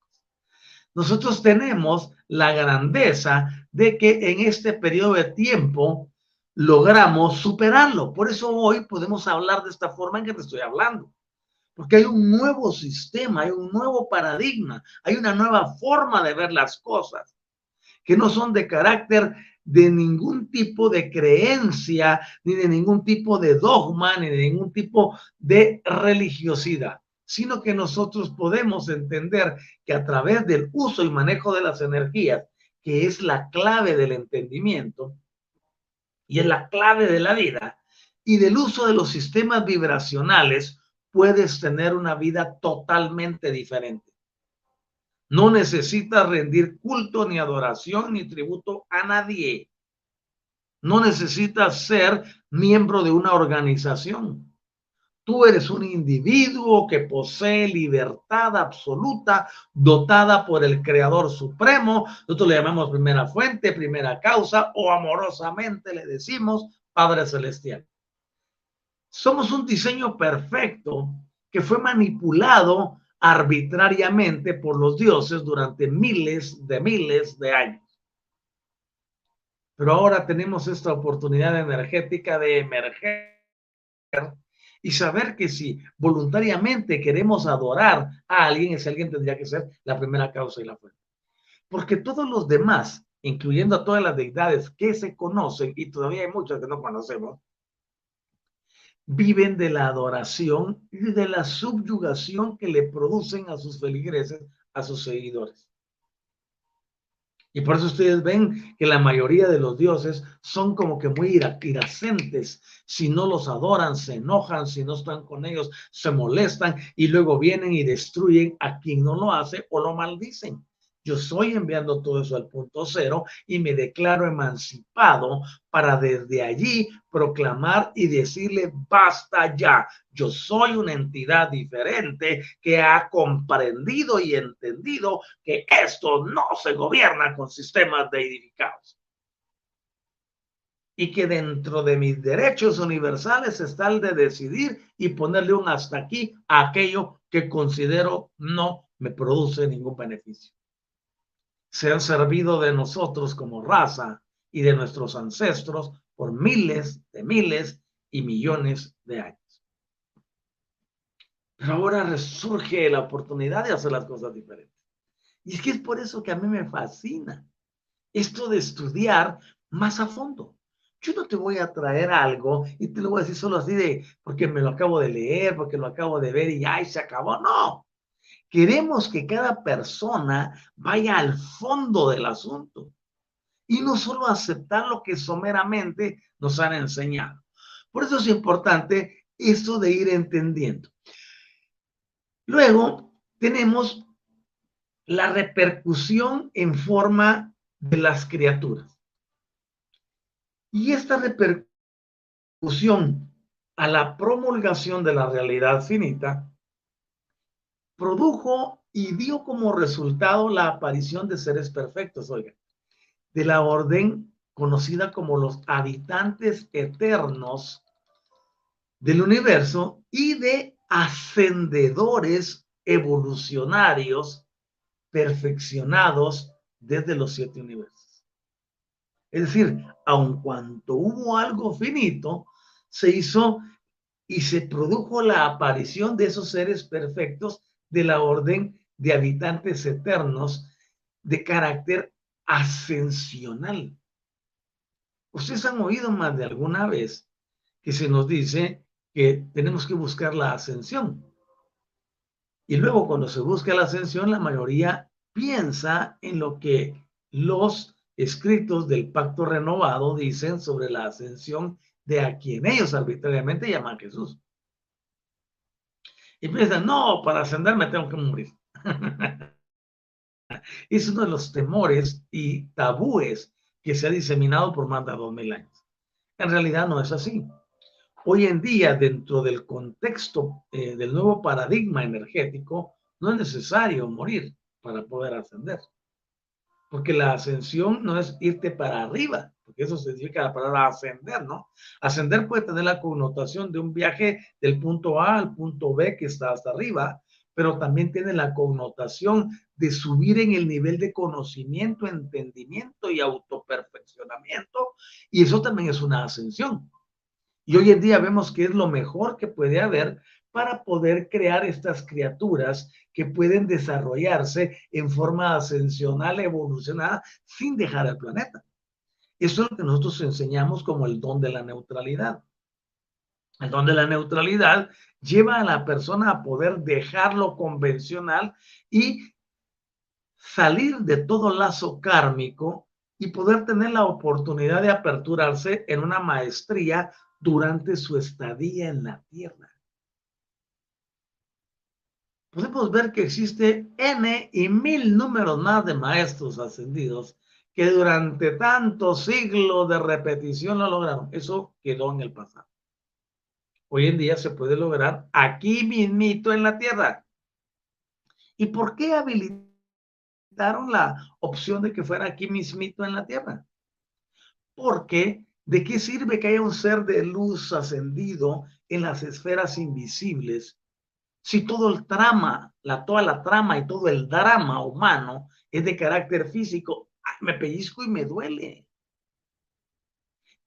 Nosotros tenemos la grandeza de que en este periodo de tiempo logramos superarlo. Por eso hoy podemos hablar de esta forma en que te estoy hablando. Porque hay un nuevo sistema, hay un nuevo paradigma, hay una nueva forma de ver las cosas, que no son de carácter de ningún tipo de creencia, ni de ningún tipo de dogma, ni de ningún tipo de religiosidad, sino que nosotros podemos entender que a través del uso y manejo de las energías, que es la clave del entendimiento, y es la clave de la vida, y del uso de los sistemas vibracionales, puedes tener una vida totalmente diferente. No necesitas rendir culto ni adoración ni tributo a nadie. No necesitas ser miembro de una organización. Tú eres un individuo que posee libertad absoluta, dotada por el Creador Supremo. Nosotros le llamamos primera fuente, primera causa, o amorosamente le decimos Padre Celestial. Somos un diseño perfecto que fue manipulado arbitrariamente por los dioses durante miles de miles de años. Pero ahora tenemos esta oportunidad energética de emerger y saber que si voluntariamente queremos adorar a alguien, ese alguien tendría que ser la primera causa y la fuente. Porque todos los demás, incluyendo a todas las deidades que se conocen, y todavía hay muchas que no conocemos, viven de la adoración y de la subyugación que le producen a sus feligreses, a sus seguidores. Y por eso ustedes ven que la mayoría de los dioses son como que muy iracentes. Si no los adoran, se enojan, si no están con ellos, se molestan y luego vienen y destruyen a quien no lo hace o lo maldicen. Yo estoy enviando todo eso al punto cero y me declaro emancipado para desde allí proclamar y decirle, basta ya, yo soy una entidad diferente que ha comprendido y entendido que esto no se gobierna con sistemas deidificados. Y que dentro de mis derechos universales está el de decidir y ponerle un hasta aquí a aquello que considero no me produce ningún beneficio se han servido de nosotros como raza y de nuestros ancestros por miles de miles y millones de años. Pero ahora resurge la oportunidad de hacer las cosas diferentes. Y es que es por eso que a mí me fascina esto de estudiar más a fondo. Yo no te voy a traer algo y te lo voy a decir solo así de porque me lo acabo de leer, porque lo acabo de ver y ya se acabó. No, Queremos que cada persona vaya al fondo del asunto y no solo aceptar lo que someramente nos han enseñado. Por eso es importante esto de ir entendiendo. Luego tenemos la repercusión en forma de las criaturas. Y esta repercusión a la promulgación de la realidad finita produjo y dio como resultado la aparición de seres perfectos, oiga, de la orden conocida como los habitantes eternos del universo y de ascendedores evolucionarios perfeccionados desde los siete universos. Es decir, aun cuando hubo algo finito, se hizo y se produjo la aparición de esos seres perfectos de la orden de habitantes eternos de carácter ascensional. Ustedes han oído más de alguna vez que se nos dice que tenemos que buscar la ascensión. Y luego cuando se busca la ascensión, la mayoría piensa en lo que los escritos del pacto renovado dicen sobre la ascensión de a quien ellos arbitrariamente llaman Jesús y piensan, no, para ascender me tengo que morir. es uno de los temores y tabúes que se ha diseminado por más de dos mil años. En realidad no es así. Hoy en día, dentro del contexto eh, del nuevo paradigma energético, no es necesario morir para poder ascender. Porque la ascensión no es irte para arriba, porque eso significa la palabra ascender, ¿no? Ascender puede tener la connotación de un viaje del punto A al punto B que está hasta arriba, pero también tiene la connotación de subir en el nivel de conocimiento, entendimiento y autoperfeccionamiento, y eso también es una ascensión. Y hoy en día vemos que es lo mejor que puede haber para poder crear estas criaturas que pueden desarrollarse en forma ascensional, evolucionada, sin dejar el planeta. Eso es lo que nosotros enseñamos como el don de la neutralidad. El don de la neutralidad lleva a la persona a poder dejar lo convencional y salir de todo lazo kármico y poder tener la oportunidad de aperturarse en una maestría durante su estadía en la tierra. Podemos ver que existe N y mil números más de maestros ascendidos que durante tantos siglos de repetición lo lograron. Eso quedó en el pasado. Hoy en día se puede lograr aquí mismito en la tierra. ¿Y por qué habilitaron la opción de que fuera aquí mismito en la tierra? Porque ¿de qué sirve que haya un ser de luz ascendido en las esferas invisibles si todo el trama, la, toda la trama y todo el drama humano es de carácter físico? Me pellizco y me duele.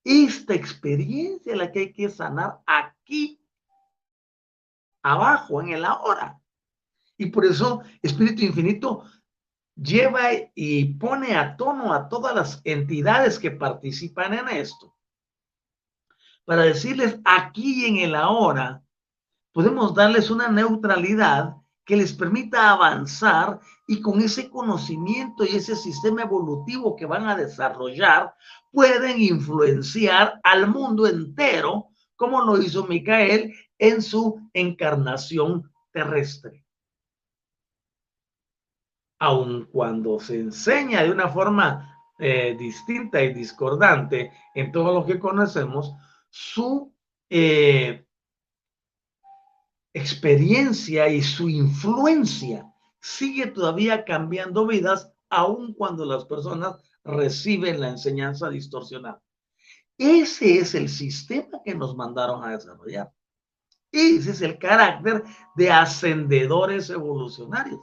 Esta experiencia la que hay que sanar aquí, abajo, en el ahora. Y por eso Espíritu Infinito lleva y pone a tono a todas las entidades que participan en esto. Para decirles aquí en el ahora, podemos darles una neutralidad que les permita avanzar y con ese conocimiento y ese sistema evolutivo que van a desarrollar, pueden influenciar al mundo entero, como lo hizo Micael en su encarnación terrestre. Aun cuando se enseña de una forma eh, distinta y discordante en todo lo que conocemos, su eh, experiencia y su influencia sigue todavía cambiando vidas, aun cuando las personas reciben la enseñanza distorsionada. Ese es el sistema que nos mandaron a desarrollar. Ese es el carácter de ascendedores evolucionarios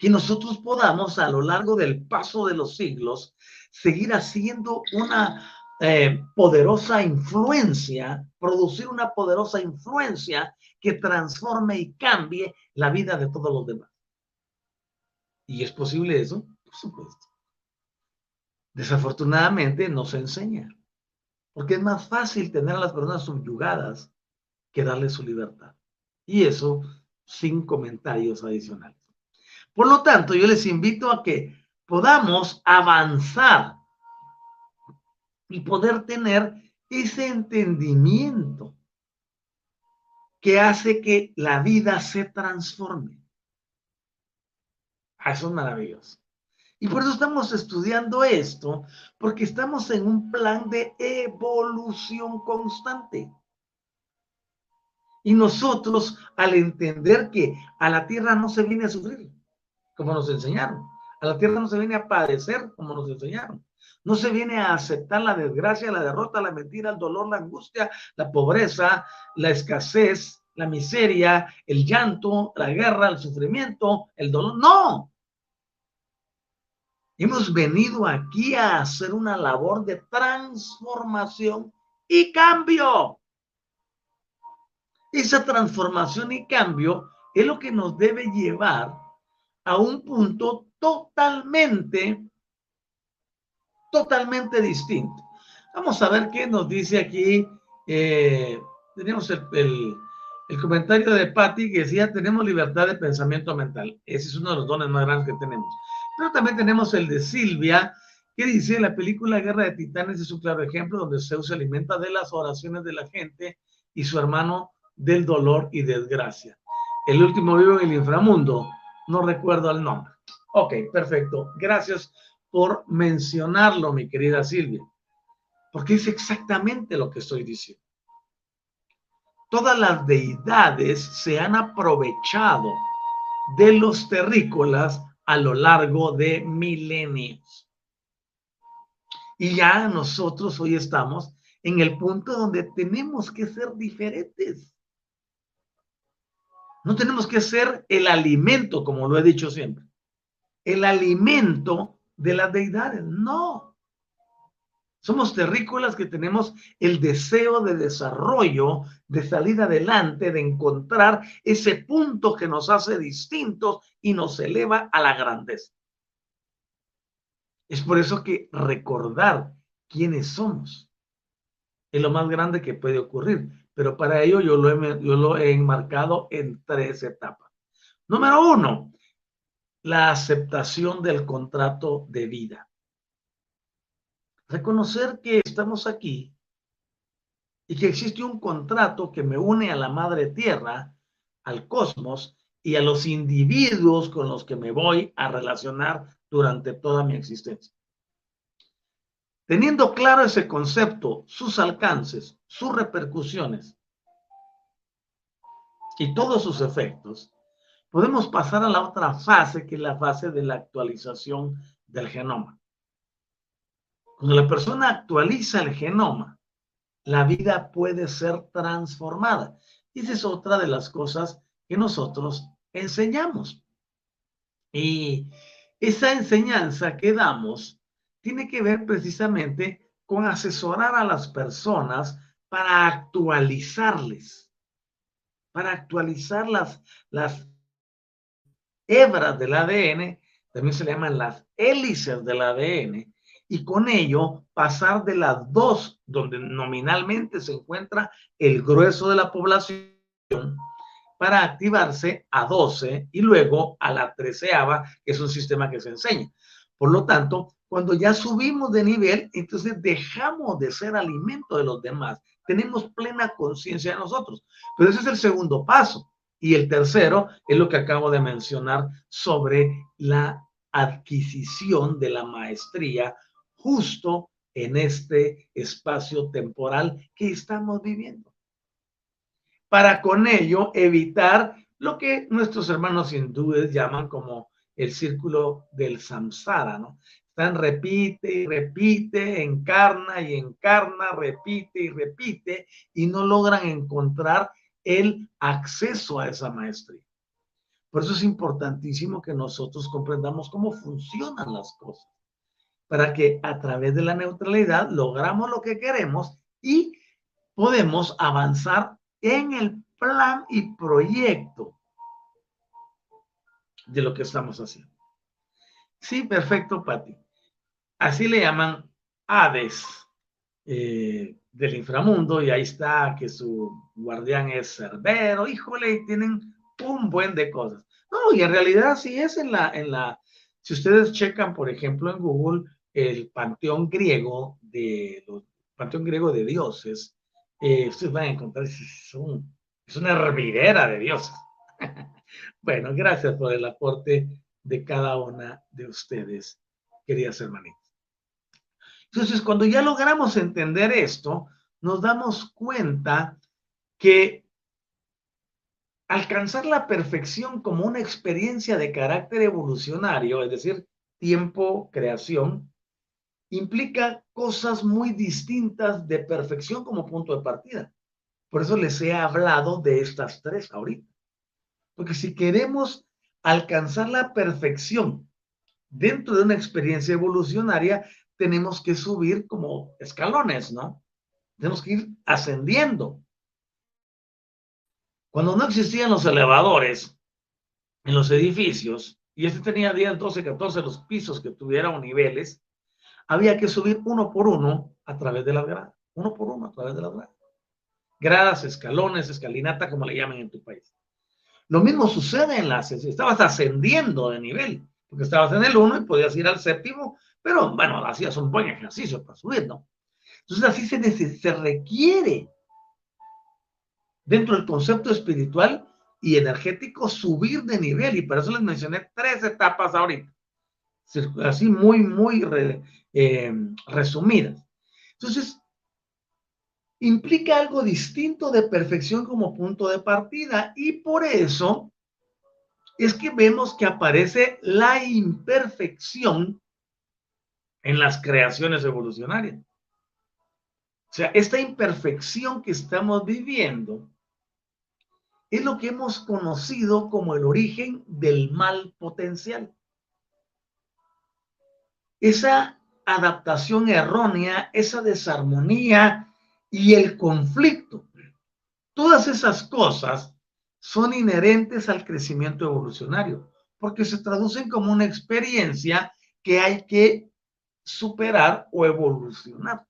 que nosotros podamos a lo largo del paso de los siglos seguir haciendo una eh, poderosa influencia, producir una poderosa influencia que transforme y cambie la vida de todos los demás. ¿Y es posible eso? Por supuesto. Desafortunadamente no se enseña, porque es más fácil tener a las personas subyugadas que darles su libertad. Y eso sin comentarios adicionales. Por lo tanto, yo les invito a que podamos avanzar y poder tener ese entendimiento que hace que la vida se transforme. Ah, eso es maravilloso. Y por eso estamos estudiando esto, porque estamos en un plan de evolución constante. Y nosotros, al entender que a la tierra no se viene a sufrir, como nos enseñaron. A la tierra no se viene a padecer como nos enseñaron. No se viene a aceptar la desgracia, la derrota, la mentira, el dolor, la angustia, la pobreza, la escasez, la miseria, el llanto, la guerra, el sufrimiento, el dolor. No. Hemos venido aquí a hacer una labor de transformación y cambio. Esa transformación y cambio es lo que nos debe llevar a un punto totalmente, totalmente distinto. Vamos a ver qué nos dice aquí. Eh, tenemos el, el, comentario de Patti que decía, tenemos libertad de pensamiento mental. Ese es uno de los dones más grandes que tenemos. Pero también tenemos el de Silvia, que dice, la película Guerra de Titanes es un claro ejemplo donde Zeus se alimenta de las oraciones de la gente y su hermano del dolor y desgracia. El último vivo en el inframundo no recuerdo el nombre. Ok, perfecto. Gracias por mencionarlo, mi querida Silvia, porque es exactamente lo que estoy diciendo. Todas las deidades se han aprovechado de los terrícolas a lo largo de milenios. Y ya nosotros hoy estamos en el punto donde tenemos que ser diferentes. No tenemos que ser el alimento, como lo he dicho siempre. El alimento de las deidades. No. Somos terrícolas que tenemos el deseo de desarrollo, de salir adelante, de encontrar ese punto que nos hace distintos y nos eleva a la grandeza. Es por eso que recordar quiénes somos es lo más grande que puede ocurrir pero para ello yo lo he, yo lo he enmarcado en tres etapas. Número uno, la aceptación del contrato de vida. Reconocer que estamos aquí y que existe un contrato que me une a la madre tierra, al cosmos y a los individuos con los que me voy a relacionar durante toda mi existencia. Teniendo claro ese concepto, sus alcances, sus repercusiones y todos sus efectos, podemos pasar a la otra fase, que es la fase de la actualización del genoma. Cuando la persona actualiza el genoma, la vida puede ser transformada. Y esa es otra de las cosas que nosotros enseñamos. Y esa enseñanza que damos tiene que ver precisamente con asesorar a las personas para actualizarles, para actualizar las, las hebras del ADN, también se le llaman las hélices del ADN, y con ello pasar de las dos, donde nominalmente se encuentra el grueso de la población, para activarse a 12 y luego a la treceava, que es un sistema que se enseña. Por lo tanto, cuando ya subimos de nivel, entonces dejamos de ser alimento de los demás. Tenemos plena conciencia de nosotros. Pero ese es el segundo paso. Y el tercero es lo que acabo de mencionar sobre la adquisición de la maestría justo en este espacio temporal que estamos viviendo. Para con ello evitar lo que nuestros hermanos hindúes llaman como el círculo del samsara, ¿no? Están repite repite, encarna y encarna, repite y repite, y no logran encontrar el acceso a esa maestría. Por eso es importantísimo que nosotros comprendamos cómo funcionan las cosas, para que a través de la neutralidad logramos lo que queremos y podemos avanzar en el plan y proyecto de lo que estamos haciendo. Sí, perfecto, Pati. Así le llaman Hades. Eh, del inframundo y ahí está que su guardián es Cerbero, híjole, tienen un buen de cosas. No, y en realidad sí es en la, en la, si ustedes checan, por ejemplo, en Google, el panteón griego de los panteón griego de dioses, eh, ustedes van a encontrar, es, es una hervidera de dioses. bueno, gracias por el aporte de cada una de ustedes, queridas hermanitas. Entonces, cuando ya logramos entender esto, nos damos cuenta que alcanzar la perfección como una experiencia de carácter evolucionario, es decir, tiempo, creación, implica cosas muy distintas de perfección como punto de partida. Por eso les he hablado de estas tres ahorita. Porque si queremos alcanzar la perfección dentro de una experiencia evolucionaria, tenemos que subir como escalones, ¿no? Tenemos que ir ascendiendo. Cuando no existían los elevadores en los edificios, y este tenía 10, 12, 14 los pisos que tuvieran niveles, había que subir uno por uno a través de la grada. Uno por uno a través de la grada. Gradas, escalones, escalinata, como le llaman en tu país. Lo mismo sucede en las, estabas ascendiendo de nivel, porque estabas en el 1 y podías ir al séptimo pero bueno, hacías un buen ejercicio para subir, ¿no? Entonces así se, se requiere dentro del concepto espiritual y energético subir de nivel y por eso les mencioné tres etapas ahorita, así muy, muy eh, resumidas. Entonces, implica algo distinto de perfección como punto de partida y por eso es que vemos que aparece la imperfección en las creaciones evolucionarias. O sea, esta imperfección que estamos viviendo es lo que hemos conocido como el origen del mal potencial. Esa adaptación errónea, esa desarmonía y el conflicto. Todas esas cosas son inherentes al crecimiento evolucionario, porque se traducen como una experiencia que hay que superar o evolucionar.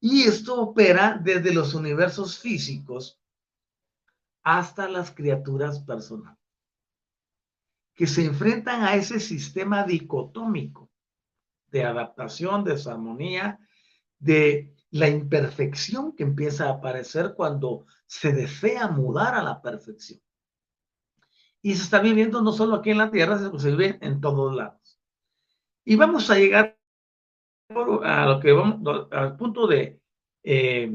Y esto opera desde los universos físicos hasta las criaturas personales. que se enfrentan a ese sistema dicotómico de adaptación, desarmonía, de la imperfección que empieza a aparecer cuando se desea mudar a la perfección. Y se está viviendo no solo aquí en la tierra, sino que se vive en todos lados. Y vamos a llegar a lo que vamos, al punto de eh,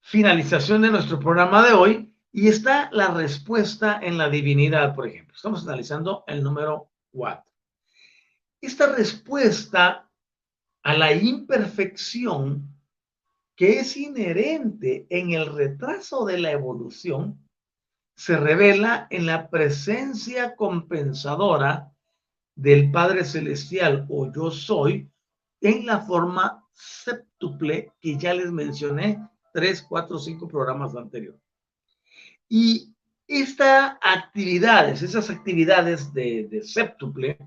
finalización de nuestro programa de hoy, y está la respuesta en la divinidad, por ejemplo. Estamos analizando el número 4. Esta respuesta a la imperfección que es inherente en el retraso de la evolución se revela en la presencia compensadora del Padre Celestial o yo soy en la forma séptuple que ya les mencioné tres, cuatro, cinco programas anteriores. Y estas actividades, esas actividades de, de séptuple,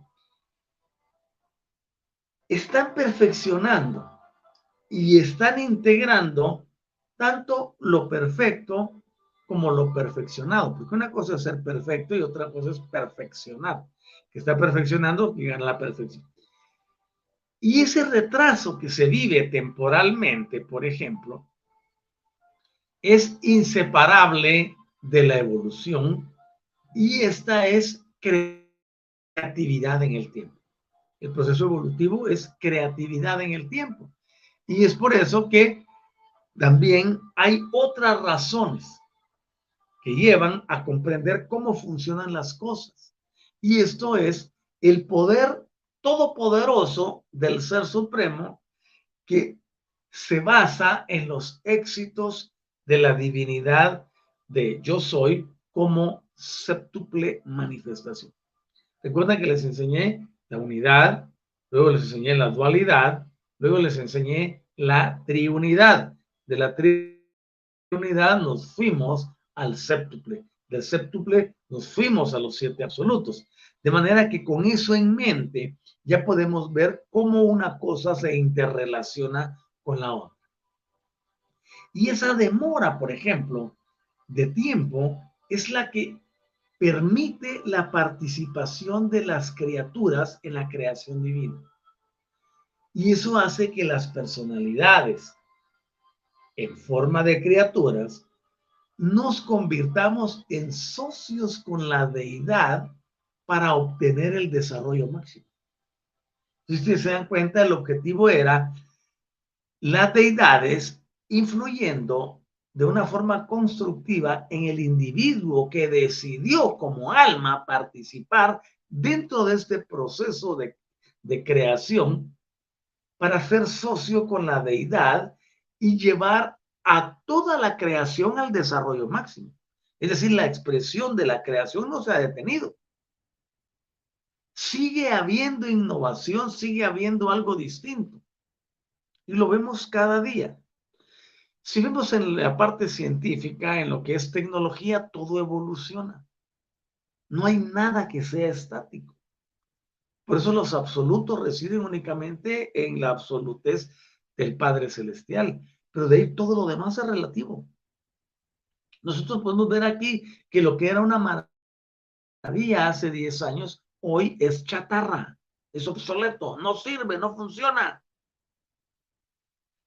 están perfeccionando y están integrando tanto lo perfecto como lo perfeccionado, porque una cosa es ser perfecto y otra cosa es perfeccionar, que está perfeccionando y gana la perfección. Y ese retraso que se vive temporalmente, por ejemplo, es inseparable de la evolución y esta es creatividad en el tiempo. El proceso evolutivo es creatividad en el tiempo. Y es por eso que también hay otras razones que llevan a comprender cómo funcionan las cosas. Y esto es el poder todopoderoso del Ser Supremo que se basa en los éxitos de la divinidad de yo soy como septuple manifestación. Recuerden que les enseñé la unidad, luego les enseñé la dualidad, luego les enseñé la triunidad. De la triunidad nos fuimos al séptuple, del séptuple nos fuimos a los siete absolutos. De manera que con eso en mente ya podemos ver cómo una cosa se interrelaciona con la otra. Y esa demora, por ejemplo, de tiempo es la que permite la participación de las criaturas en la creación divina. Y eso hace que las personalidades en forma de criaturas nos convirtamos en socios con la deidad para obtener el desarrollo máximo. Si ustedes se dan cuenta, el objetivo era las deidades influyendo de una forma constructiva en el individuo que decidió como alma participar dentro de este proceso de, de creación para ser socio con la deidad y llevar a toda la creación al desarrollo máximo. Es decir, la expresión de la creación no se ha detenido. Sigue habiendo innovación, sigue habiendo algo distinto. Y lo vemos cada día. Si vemos en la parte científica, en lo que es tecnología, todo evoluciona. No hay nada que sea estático. Por eso los absolutos residen únicamente en la absolutez del Padre Celestial, pero de ahí todo lo demás es relativo. Nosotros podemos ver aquí que lo que era una maravilla hace 10 años, hoy es chatarra, es obsoleto, no sirve, no funciona.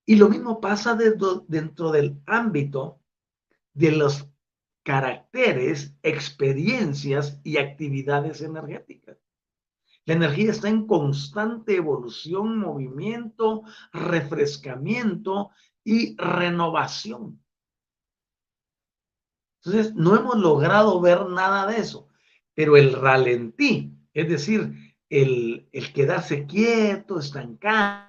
Y lo mismo pasa dentro del ámbito de los caracteres, experiencias y actividades energéticas. La energía está en constante evolución, movimiento, refrescamiento y renovación. Entonces, no hemos logrado ver nada de eso, pero el ralentí, es decir, el, el quedarse quieto, estancado,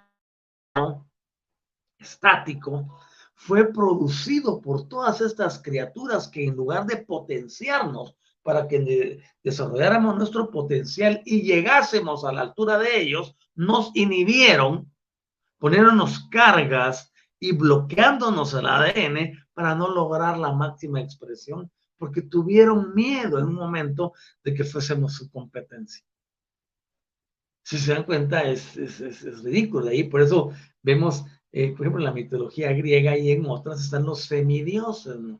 estático, fue producido por todas estas criaturas que en lugar de potenciarnos para que desarrolláramos nuestro potencial y llegásemos a la altura de ellos, nos inhibieron, poniéndonos cargas y bloqueándonos el ADN para no lograr la máxima expresión, porque tuvieron miedo en un momento de que fuésemos su competencia. Si se dan cuenta, es, es, es, ridículo. Ahí por eso vemos eh, por ejemplo, en la mitología griega y en otras están los semidioses, ¿no?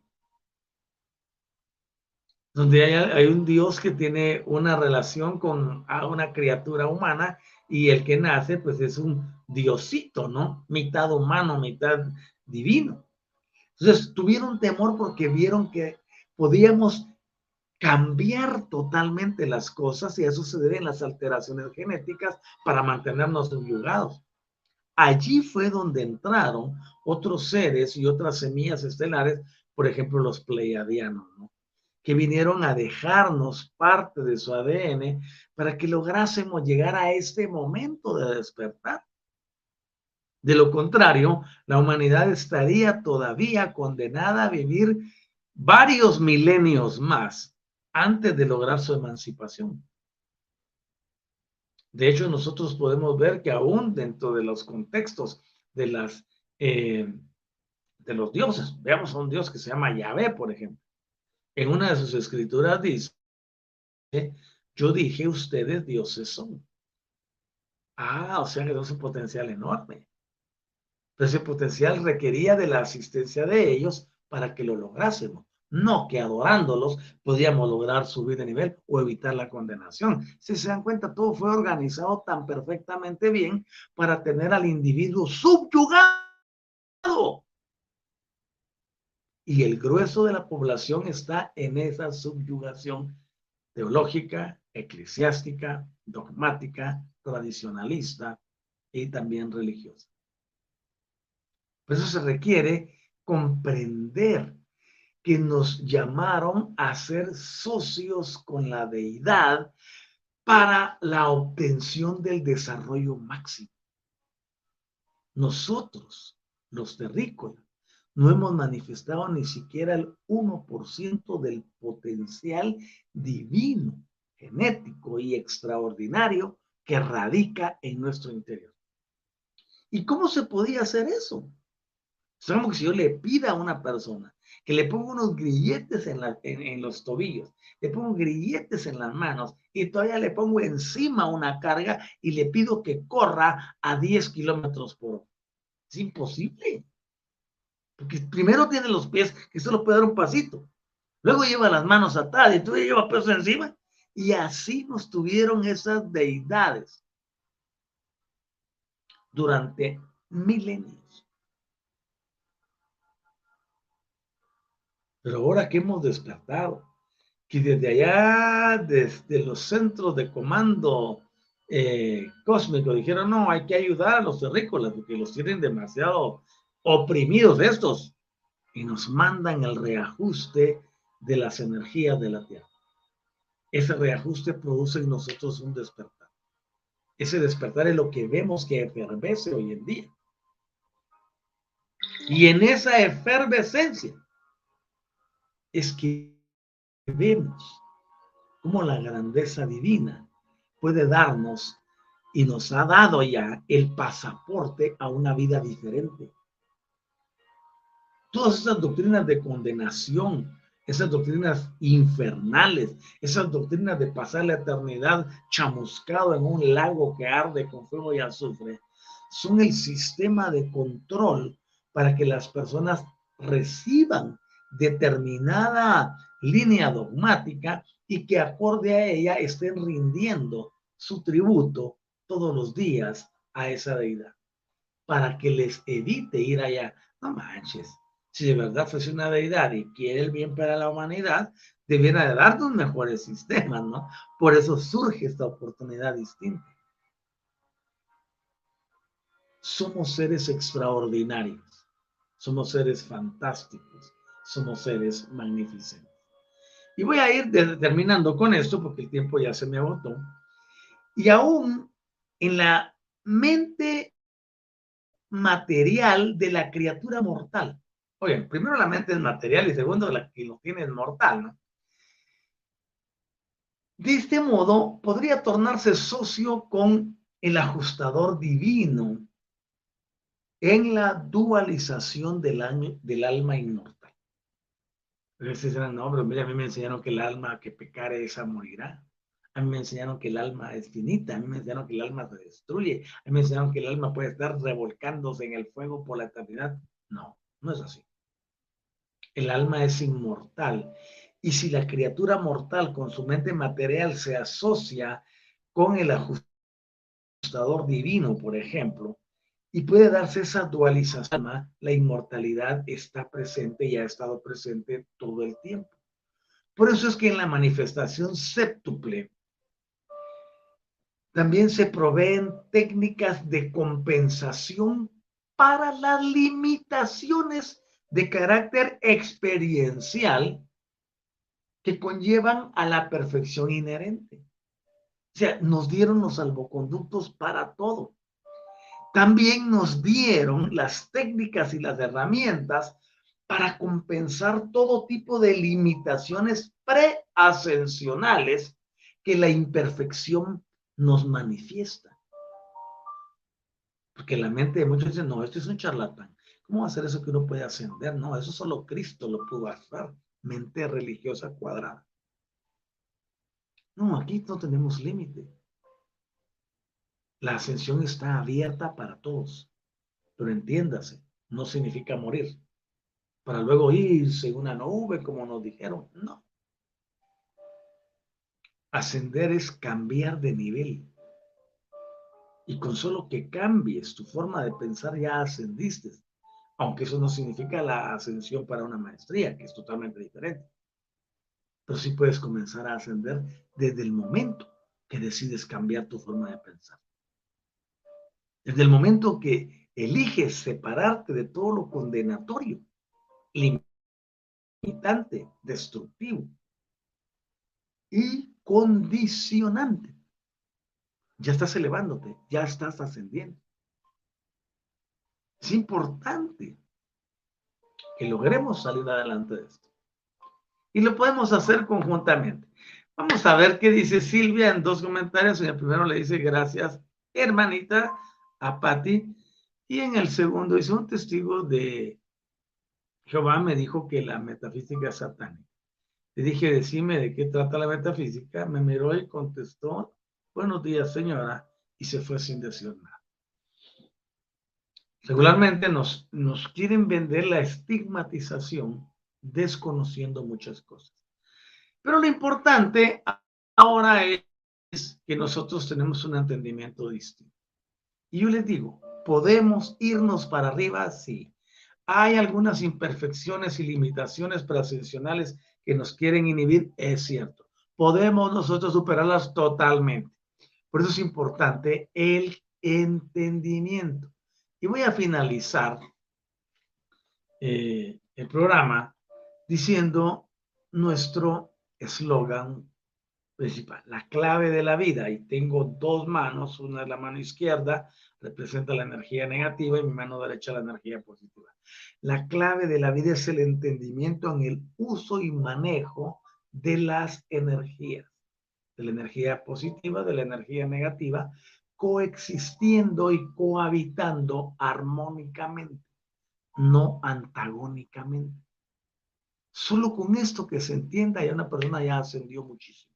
donde hay, un Dios que tiene una relación con una criatura humana y el que nace pues es un diosito, ¿no? Mitad humano, mitad divino. Entonces tuvieron temor porque vieron que podíamos cambiar totalmente las cosas y eso se debe en las alteraciones genéticas para mantenernos subyugados. Allí fue donde entraron otros seres y otras semillas estelares, por ejemplo los pleiadianos, ¿no? Que vinieron a dejarnos parte de su ADN para que lográsemos llegar a este momento de despertar. De lo contrario, la humanidad estaría todavía condenada a vivir varios milenios más antes de lograr su emancipación. De hecho, nosotros podemos ver que aún dentro de los contextos de las eh, de los dioses, veamos a un dios que se llama Yahvé, por ejemplo en una de sus escrituras dice, yo dije, ustedes dioses son. Ah, o sea que es un potencial enorme. Pero ese potencial requería de la asistencia de ellos para que lo lográsemos. No que adorándolos podíamos lograr subir de nivel o evitar la condenación. Si se dan cuenta, todo fue organizado tan perfectamente bien para tener al individuo subyugado y el grueso de la población está en esa subyugación teológica, eclesiástica, dogmática, tradicionalista y también religiosa. Por eso se requiere comprender que nos llamaron a ser socios con la deidad para la obtención del desarrollo máximo. Nosotros, los terrícolas, no hemos manifestado ni siquiera el 1% del potencial divino, genético y extraordinario que radica en nuestro interior. ¿Y cómo se podía hacer eso? Sabemos que si yo le pida a una persona que le ponga unos grilletes en, en, los tobillos, le pongo grilletes en las manos y todavía le pongo encima una carga y le pido que corra a 10 kilómetros por hora. Es imposible. Porque primero tiene los pies que solo puede dar un pasito. Luego lleva las manos atadas y tú lleva peso encima. Y así nos tuvieron esas deidades durante milenios. Pero ahora que hemos despertado, que desde allá, desde los centros de comando eh, cósmico, dijeron, no, hay que ayudar a los terrícolas porque los tienen demasiado oprimidos estos y nos mandan el reajuste de las energías de la Tierra. Ese reajuste produce en nosotros un despertar. Ese despertar es lo que vemos que efervece hoy en día. Y en esa efervescencia es que vemos cómo la grandeza divina puede darnos y nos ha dado ya el pasaporte a una vida diferente todas esas doctrinas de condenación, esas doctrinas infernales, esas doctrinas de pasar la eternidad chamuscado en un lago que arde con fuego y azufre, son el sistema de control para que las personas reciban determinada línea dogmática y que acorde a ella estén rindiendo su tributo todos los días a esa deidad, para que les evite ir allá. No manches, si de verdad fuese una deidad y quiere el bien para la humanidad, debiera de darnos mejores sistemas, ¿no? Por eso surge esta oportunidad distinta. Somos seres extraordinarios, somos seres fantásticos, somos seres magnificentes. Y voy a ir terminando con esto porque el tiempo ya se me agotó. Y aún en la mente material de la criatura mortal, Oye, primero la mente es material y segundo la que lo tiene es mortal, ¿no? De este modo, podría tornarse socio con el ajustador divino en la dualización del, alma inmortal. no, pero mira, a mí me enseñaron que el alma que pecare esa morirá. A mí me enseñaron que el alma es finita, a mí me enseñaron que el alma se destruye, a mí me enseñaron que el alma puede estar revolcándose en el fuego por la eternidad. No, no es así el alma es inmortal Y si la criatura mortal con su mente material se asocia con el ajustador divino, por ejemplo, y puede darse esa dualización, la inmortalidad está presente y ha estado presente todo el tiempo. Por eso es que en la manifestación séptuple también se proveen técnicas de compensación para las limitaciones de carácter experiencial que conllevan a la perfección inherente. O sea, nos dieron los salvoconductos para todo. También nos dieron las técnicas y las herramientas para compensar todo tipo de limitaciones preascensionales que la imperfección nos manifiesta. Porque la mente de muchos dice, no, esto es un charlatán. ¿Cómo ser eso que uno puede ascender? No, eso solo Cristo lo pudo hacer. Mente religiosa cuadrada. No, aquí no tenemos límite. La ascensión está abierta para todos. Pero entiéndase, no significa morir. Para luego irse en una nube, como nos dijeron. No. Ascender es cambiar de nivel. Y con solo que cambies tu forma de pensar ya ascendiste. Aunque eso no significa la ascensión para una maestría, que es totalmente diferente. Pero sí puedes comenzar a ascender desde el momento que decides cambiar tu forma de pensar. Desde el momento que eliges separarte de todo lo condenatorio, limitante, destructivo y condicionante. Ya estás elevándote, ya estás ascendiendo. Es importante que logremos salir adelante de esto. Y lo podemos hacer conjuntamente. Vamos a ver qué dice Silvia en dos comentarios. En el primero le dice gracias, hermanita a Patti. Y en el segundo dice, un testigo de Jehová me dijo que la metafísica es satánica. Le dije, decime de qué trata la metafísica. Me miró y contestó, buenos días señora, y se fue sin decir nada. Regularmente nos, nos quieren vender la estigmatización desconociendo muchas cosas. Pero lo importante ahora es que nosotros tenemos un entendimiento distinto. Y yo les digo, ¿podemos irnos para arriba? Sí. Hay algunas imperfecciones y limitaciones preascensionales que nos quieren inhibir, es cierto. Podemos nosotros superarlas totalmente. Por eso es importante el entendimiento. Y voy a finalizar eh, el programa diciendo nuestro eslogan principal, la clave de la vida. Y tengo dos manos, una es la mano izquierda, representa la energía negativa y mi mano derecha la energía positiva. La clave de la vida es el entendimiento en el uso y manejo de las energías, de la energía positiva, de la energía negativa, coexistiendo y cohabitando armónicamente, no antagónicamente. Solo con esto que se entienda, ya una persona ya ascendió muchísimo.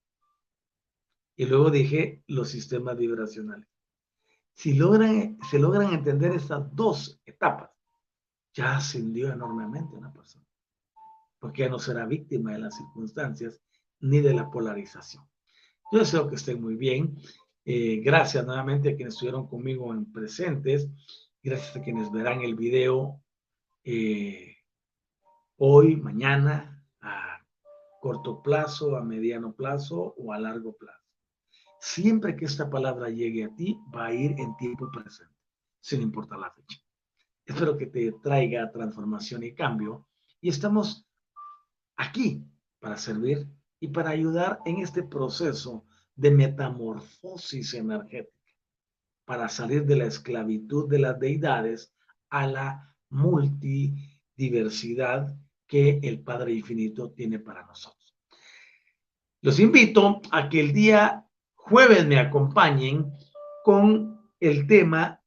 Y luego dije los sistemas vibracionales. Si logran, se logran entender estas dos etapas, ya ascendió enormemente una persona. Porque ya no será víctima de las circunstancias ni de la polarización. Yo deseo que estén muy bien. Eh, gracias nuevamente a quienes estuvieron conmigo en presentes. Gracias a quienes verán el video eh, hoy, mañana, a corto plazo, a mediano plazo o a largo plazo. Siempre que esta palabra llegue a ti, va a ir en tiempo presente, sin importar la fecha. Espero que te traiga transformación y cambio. Y estamos aquí para servir y para ayudar en este proceso de metamorfosis energética, para salir de la esclavitud de las deidades a la multidiversidad que el Padre Infinito tiene para nosotros. Los invito a que el día jueves me acompañen con el tema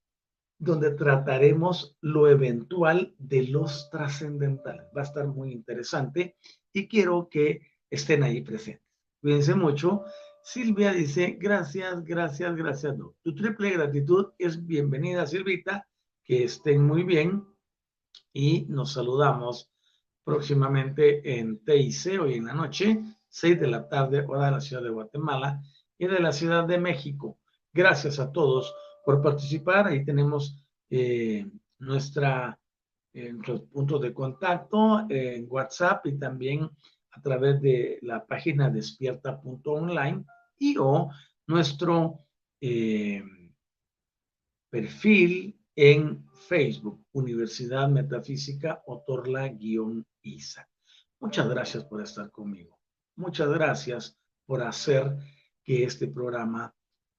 donde trataremos lo eventual de los trascendentales. Va a estar muy interesante y quiero que estén ahí presentes. Cuídense mucho. Silvia dice, gracias, gracias, gracias. Tu triple gratitud es bienvenida, Silvita. Que estén muy bien y nos saludamos próximamente en TIC hoy en la noche, 6 de la tarde, hora de la ciudad de Guatemala y de la Ciudad de México. Gracias a todos por participar. Ahí tenemos eh, nuestra, eh, nuestros puntos de contacto en WhatsApp y también a través de la página despierta.online y o nuestro eh, perfil en Facebook, Universidad Metafísica Otorla-ISA. Muchas gracias por estar conmigo. Muchas gracias por hacer que este programa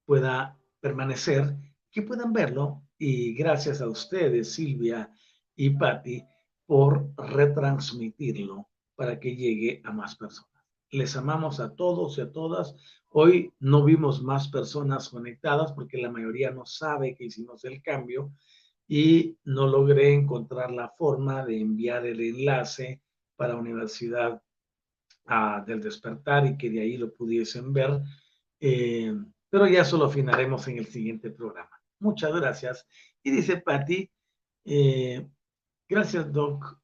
pueda permanecer, que puedan verlo. Y gracias a ustedes, Silvia y Patti, por retransmitirlo para que llegue a más personas. Les amamos a todos y a todas. Hoy no vimos más personas conectadas porque la mayoría no sabe que hicimos el cambio y no logré encontrar la forma de enviar el enlace para Universidad ah, del Despertar y que de ahí lo pudiesen ver. Eh, pero ya solo afinaremos en el siguiente programa. Muchas gracias. Y dice Patti, eh, gracias Doc,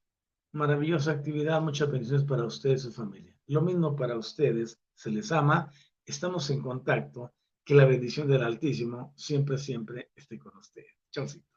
maravillosa actividad, muchas bendiciones para ustedes y su familia. Lo mismo para ustedes, se les ama, estamos en contacto, que la bendición del Altísimo siempre, siempre esté con ustedes. Chaucito.